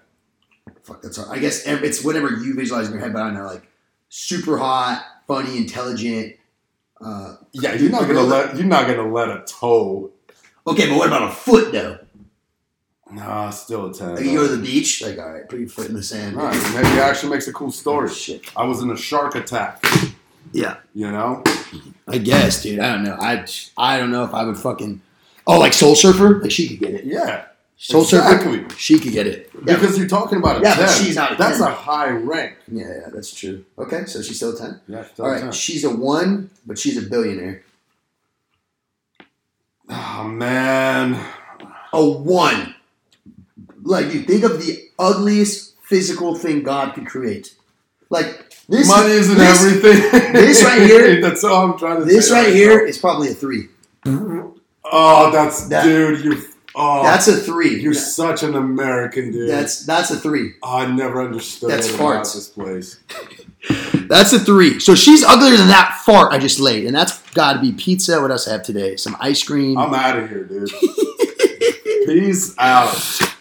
[SPEAKER 1] Fuck, that's hard. I guess it's whatever you visualize in your head, but I know like super hot, funny, intelligent. Uh,
[SPEAKER 2] Yeah, you're not gonna let you're not gonna let a toe.
[SPEAKER 1] okay, but what about a foot though?
[SPEAKER 2] Nah, still a ten.
[SPEAKER 1] Like you go to the beach, like all right, put your foot in the sand.
[SPEAKER 2] All right, maybe it actually makes a cool
[SPEAKER 1] Oh,
[SPEAKER 2] story.
[SPEAKER 1] shit.
[SPEAKER 2] I was in a shark attack.
[SPEAKER 1] Yeah,
[SPEAKER 2] You know,
[SPEAKER 1] I guess, dude. I don't know. I I don't know if I would fucking. Oh, like Soul Surfer? Like she could get it.
[SPEAKER 2] yeah,
[SPEAKER 1] Soul
[SPEAKER 2] exactly.
[SPEAKER 1] Surfer? She could get it. Yeah,
[SPEAKER 2] Because you're talking about a
[SPEAKER 1] Yeah, but
[SPEAKER 2] 10.
[SPEAKER 1] she's not a
[SPEAKER 2] That's
[SPEAKER 1] 10.
[SPEAKER 2] a high rank.
[SPEAKER 1] yeah, yeah, that's true. Okay, so she's still a 10.
[SPEAKER 2] Yeah, still
[SPEAKER 1] All
[SPEAKER 2] a
[SPEAKER 1] right,
[SPEAKER 2] 10.
[SPEAKER 1] she's a 1, but she's a billionaire.
[SPEAKER 2] Oh man,
[SPEAKER 1] A 1. Like, you think of the ugliest physical thing God could create. Like, this
[SPEAKER 2] money isn't
[SPEAKER 1] this,
[SPEAKER 2] everything.
[SPEAKER 1] this right here-
[SPEAKER 2] that's all I'm trying to say.
[SPEAKER 1] This
[SPEAKER 2] say.
[SPEAKER 1] right here is probably a 3.
[SPEAKER 2] Oh, that's
[SPEAKER 1] That-
[SPEAKER 2] dude. You. Oh,
[SPEAKER 1] That's a 3.
[SPEAKER 2] you're such an American dude.
[SPEAKER 1] That's that's a 3.
[SPEAKER 2] oh, I never understood
[SPEAKER 1] That's farts.
[SPEAKER 2] this place.
[SPEAKER 1] That's a 3. So she's uglier than that fart I just laid. And that's got to be pizza. What else I have today? Some ice cream.
[SPEAKER 2] I'm out of here, dude. Peace out.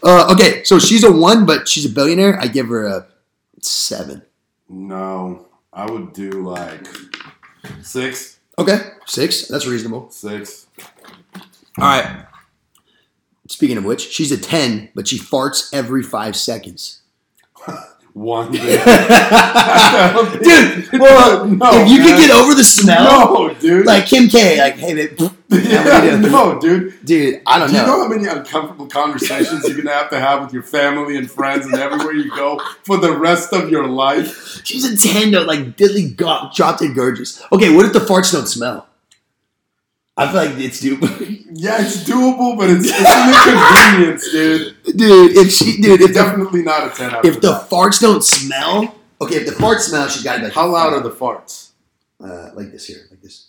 [SPEAKER 1] Uh, okay, so she's a 1, but she's a billionaire. I give her a 7.
[SPEAKER 2] No, I would do like six,
[SPEAKER 1] Okay, 6. That's reasonable.
[SPEAKER 2] six.
[SPEAKER 1] All right. Speaking of which, she's a 10, but she farts every five seconds.
[SPEAKER 2] one. Dude,
[SPEAKER 1] well,
[SPEAKER 2] No,
[SPEAKER 1] if you
[SPEAKER 2] man.
[SPEAKER 1] could get over the smell,
[SPEAKER 2] no, dude.
[SPEAKER 1] like Kim K, like, hey, babe,
[SPEAKER 2] yeah, no, dude.
[SPEAKER 1] dude, I don't
[SPEAKER 2] Do you
[SPEAKER 1] know.
[SPEAKER 2] know how many uncomfortable conversations you're gonna have to have with your family and friends and everywhere you go for the rest of your life?
[SPEAKER 1] She's a ten though, like diddly go- drop dead gorgeous. Okay, what if the farts don't smell? I feel like it's doable,
[SPEAKER 2] Yeah, it's doable, but it's, it's an inconvenience, dude.
[SPEAKER 1] dude. If she, dude, if the,
[SPEAKER 2] Definitely not a ten out
[SPEAKER 1] if the farts don't smell, okay, if the farts smell, she's got to like,
[SPEAKER 2] How loud are the farts?
[SPEAKER 1] uh, like this here, like this.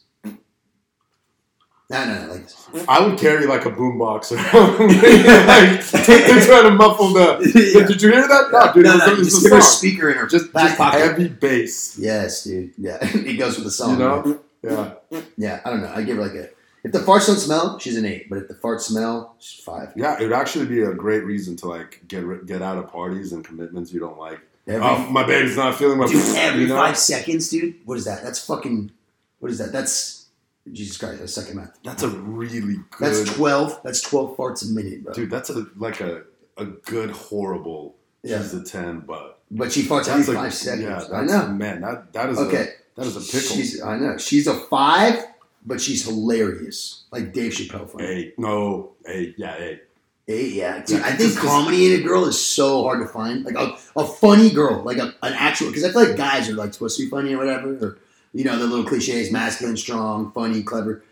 [SPEAKER 1] No, no, no, like this.
[SPEAKER 2] I would carry like a boombox around. like, they're trying to muffle the.
[SPEAKER 1] Yeah.
[SPEAKER 2] Did you hear that? No, dude.
[SPEAKER 1] no, no, just
[SPEAKER 2] a
[SPEAKER 1] give her a speaker in her
[SPEAKER 2] Just,
[SPEAKER 1] back
[SPEAKER 2] just
[SPEAKER 1] pocket.
[SPEAKER 2] heavy bass.
[SPEAKER 1] Yes, dude. Yeah, it goes with the song.
[SPEAKER 2] You know? Yeah.
[SPEAKER 1] Yeah, I don't know. I give her like a. If the farts don't smell, she's an eight. But if the farts smell, she's five.
[SPEAKER 2] Yeah, it would actually be a great reason to like get get out of parties and commitments you don't like.
[SPEAKER 1] Every,
[SPEAKER 2] oh, my baby's not feeling my.
[SPEAKER 1] dude, every
[SPEAKER 2] you know?
[SPEAKER 1] five seconds, dude. What is that? That's fucking. What is that? That's Jesus Christ. That's second math.
[SPEAKER 2] That's a really good.
[SPEAKER 1] That's twelve. That's twelve farts a minute, bro.
[SPEAKER 2] dude. That's a like a a good horrible.
[SPEAKER 1] Yeah.
[SPEAKER 2] She's a ten, but
[SPEAKER 1] But she farts every
[SPEAKER 2] a,
[SPEAKER 1] five seconds.
[SPEAKER 2] Yeah, that's,
[SPEAKER 1] I know.
[SPEAKER 2] man. That that is
[SPEAKER 1] Okay.
[SPEAKER 2] a that is a pickle.
[SPEAKER 1] She's, I know. She's a five, but she's hilarious. Like Dave Chappelle. Funny.
[SPEAKER 2] A no, a yeah, a.
[SPEAKER 1] Eight, yeah. Dude, I think comedy in a girl is so hard to find. Like a, a funny girl, like a, an actual. Because I feel like guys are like supposed to be funny or whatever, or you know the little cliches: masculine, strong, funny, clever.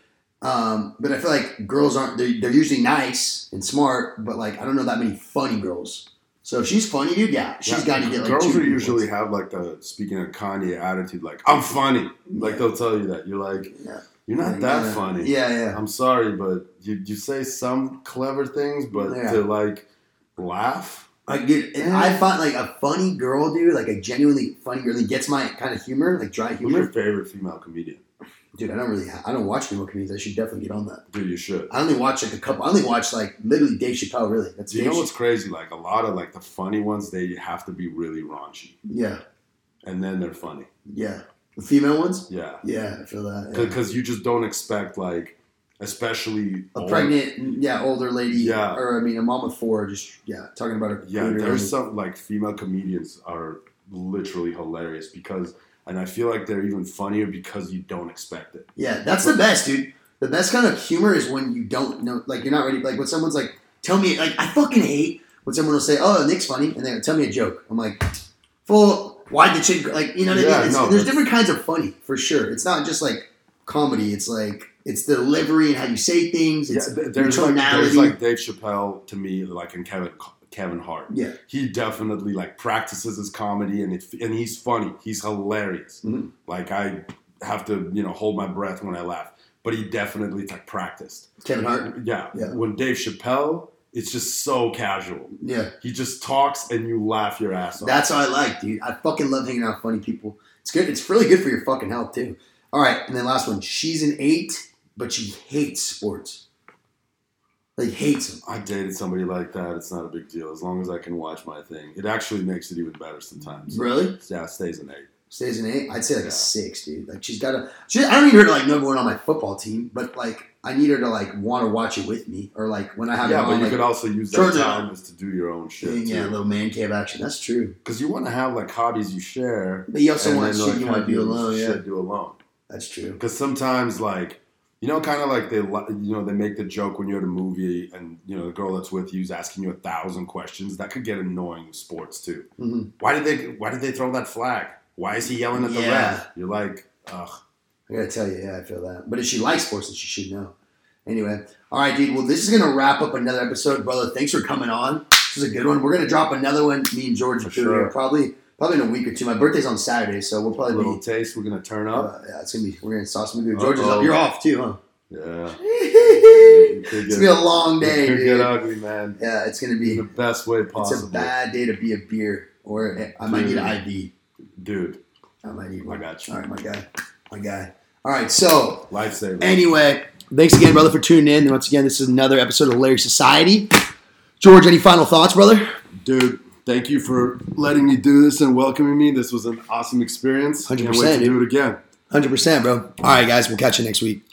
[SPEAKER 1] Um, but I feel like girls aren't. They're, they're usually nice and smart, but like I don't know that many funny girls. So if she's funny, dude, yeah, she's
[SPEAKER 2] Yeah,
[SPEAKER 1] got to get like
[SPEAKER 2] girls
[SPEAKER 1] two
[SPEAKER 2] are
[SPEAKER 1] people.
[SPEAKER 2] usually have like the speaking of Kanye attitude, like I'm funny. Like
[SPEAKER 1] Yeah.
[SPEAKER 2] they'll tell you that you're like
[SPEAKER 1] Yeah.
[SPEAKER 2] You're not that funny.
[SPEAKER 1] Yeah, yeah.
[SPEAKER 2] I'm sorry, but you you say some clever things, but
[SPEAKER 1] Yeah.
[SPEAKER 2] to like laugh,
[SPEAKER 1] I get. and I find like a funny girl, dude, like a genuinely funny girl that gets my kind of humor, like dry
[SPEAKER 2] who's
[SPEAKER 1] humor.
[SPEAKER 2] your favorite female comedian?
[SPEAKER 1] Dude, I don't really. I don't watch female comedians. I should definitely get on that.
[SPEAKER 2] Dude, you should.
[SPEAKER 1] I only watch like a couple. I only watch like literally Dave Chappelle. Really, that's
[SPEAKER 2] Do you
[SPEAKER 1] Dave
[SPEAKER 2] know what's crazy? Like a lot of like the funny ones, they have to be really raunchy,
[SPEAKER 1] Yeah,
[SPEAKER 2] and then they're funny.
[SPEAKER 1] yeah. The female ones.
[SPEAKER 2] Yeah,
[SPEAKER 1] Yeah, I feel that. yeah.
[SPEAKER 2] because you just don't expect like, especially
[SPEAKER 1] A
[SPEAKER 2] old-
[SPEAKER 1] pregnant, yeah, older lady.
[SPEAKER 2] Yeah.
[SPEAKER 1] Or I mean, a mom of four. Just yeah, talking about her.
[SPEAKER 2] Yeah, there's some like female comedians are literally hilarious because, and I feel like they're even funnier because you don't expect it.
[SPEAKER 1] Yeah, that's the best, dude. The best kind of humor is when you don't know, like you're not ready. Like when someone's like, "Tell me," like I fucking hate when someone will say, "Oh, Nick's funny," and they tell me a joke. I'm like, "Full, why'd the chick like?" You know what I mean? It's,
[SPEAKER 2] no,
[SPEAKER 1] there's different kinds of funny for sure. It's not just like comedy. It's like it's the delivery and how you say things. It's
[SPEAKER 2] yeah, there's like, there's like Dave Chappelle to me, like in Kevin Kevin Hart.
[SPEAKER 1] yeah,
[SPEAKER 2] He definitely like practices his comedy and it, and he's funny. He's hilarious.
[SPEAKER 1] Mhm.
[SPEAKER 2] Like I have to you know hold my breath when I laugh, but he definitely like practiced.
[SPEAKER 1] Kevin Hart.
[SPEAKER 2] Yeah.
[SPEAKER 1] Yeah.
[SPEAKER 2] When Dave Chappelle, it's just so casual.
[SPEAKER 1] Yeah,
[SPEAKER 2] He just talks and you laugh your ass off.
[SPEAKER 1] that's how I like, dude. I fucking love hanging out with funny people. It's good. It's really good for your fucking health too. All right, and then last one. She's an eight, but she hates sports. Like hates them.
[SPEAKER 2] I dated somebody like that. It's not a big deal as long as I can watch my thing. It actually makes it even better sometimes.
[SPEAKER 1] Really?
[SPEAKER 2] Yeah, stays an eight.
[SPEAKER 1] Stays an eight. I'd say like
[SPEAKER 2] Yeah.
[SPEAKER 1] a six, dude. Like she's got a. She, I don't need her like number one on my football team, but like I need her to like want to watch it with me, or like when I have
[SPEAKER 2] Yeah, but
[SPEAKER 1] on,
[SPEAKER 2] you
[SPEAKER 1] like,
[SPEAKER 2] could also use that time to do your own shit
[SPEAKER 1] yeah, a little man cave action. That's true.
[SPEAKER 2] Because you want to have like hobbies you share.
[SPEAKER 1] But you also want shit
[SPEAKER 2] like,
[SPEAKER 1] you to do alone. Yeah,
[SPEAKER 2] do alone.
[SPEAKER 1] that's true.
[SPEAKER 2] Because sometimes like. You know, kind of like they, you know, they make the joke when you're at a movie, and you know the girl that's with you is asking you a thousand questions. That could get annoying with sports too.
[SPEAKER 1] hmm
[SPEAKER 2] Why did they? Why did they throw that flag? Why is he yelling at the
[SPEAKER 1] Yeah.
[SPEAKER 2] ref? You're like, ugh.
[SPEAKER 1] I gotta tell you, yeah, I feel that. But if she likes sports, then she should know. Anyway, all right, dude. Well, this is gonna wrap up another episode, brother. Thanks for coming on. This is a good one. We're gonna drop another one. Me and George
[SPEAKER 2] For sure.
[SPEAKER 1] here probably probably in a week or two. My birthday's on Saturday, so we'll
[SPEAKER 2] A
[SPEAKER 1] probably
[SPEAKER 2] little
[SPEAKER 1] be.
[SPEAKER 2] taste. We're gonna turn up.
[SPEAKER 1] Uh, yeah, it's gonna be. We're gonna sauce some good. George is up. You're off too, huh?
[SPEAKER 2] Yeah.
[SPEAKER 1] it's gonna be a long
[SPEAKER 2] it
[SPEAKER 1] day,
[SPEAKER 2] could
[SPEAKER 1] dude.
[SPEAKER 2] get ugly, man.
[SPEAKER 1] Yeah, it's gonna
[SPEAKER 2] In
[SPEAKER 1] be.
[SPEAKER 2] the best way possible.
[SPEAKER 1] It's a bad day to be a beer, or I might need an IV.
[SPEAKER 2] dude.
[SPEAKER 1] I might need
[SPEAKER 2] I
[SPEAKER 1] one.
[SPEAKER 2] got you.
[SPEAKER 1] All right, my guy, my guy. All right, so
[SPEAKER 2] Lifesaver.
[SPEAKER 1] Anyway, thanks again, brother, for tuning in. And once again, this is another episode of Larry Society. George, any final thoughts, brother?
[SPEAKER 2] dude. Thank you for letting me do this and welcoming me. This was an awesome experience.
[SPEAKER 1] 100%,
[SPEAKER 2] wait to
[SPEAKER 1] dude.
[SPEAKER 2] do it again.
[SPEAKER 1] 100%, bro. All right, guys, we'll catch you next week.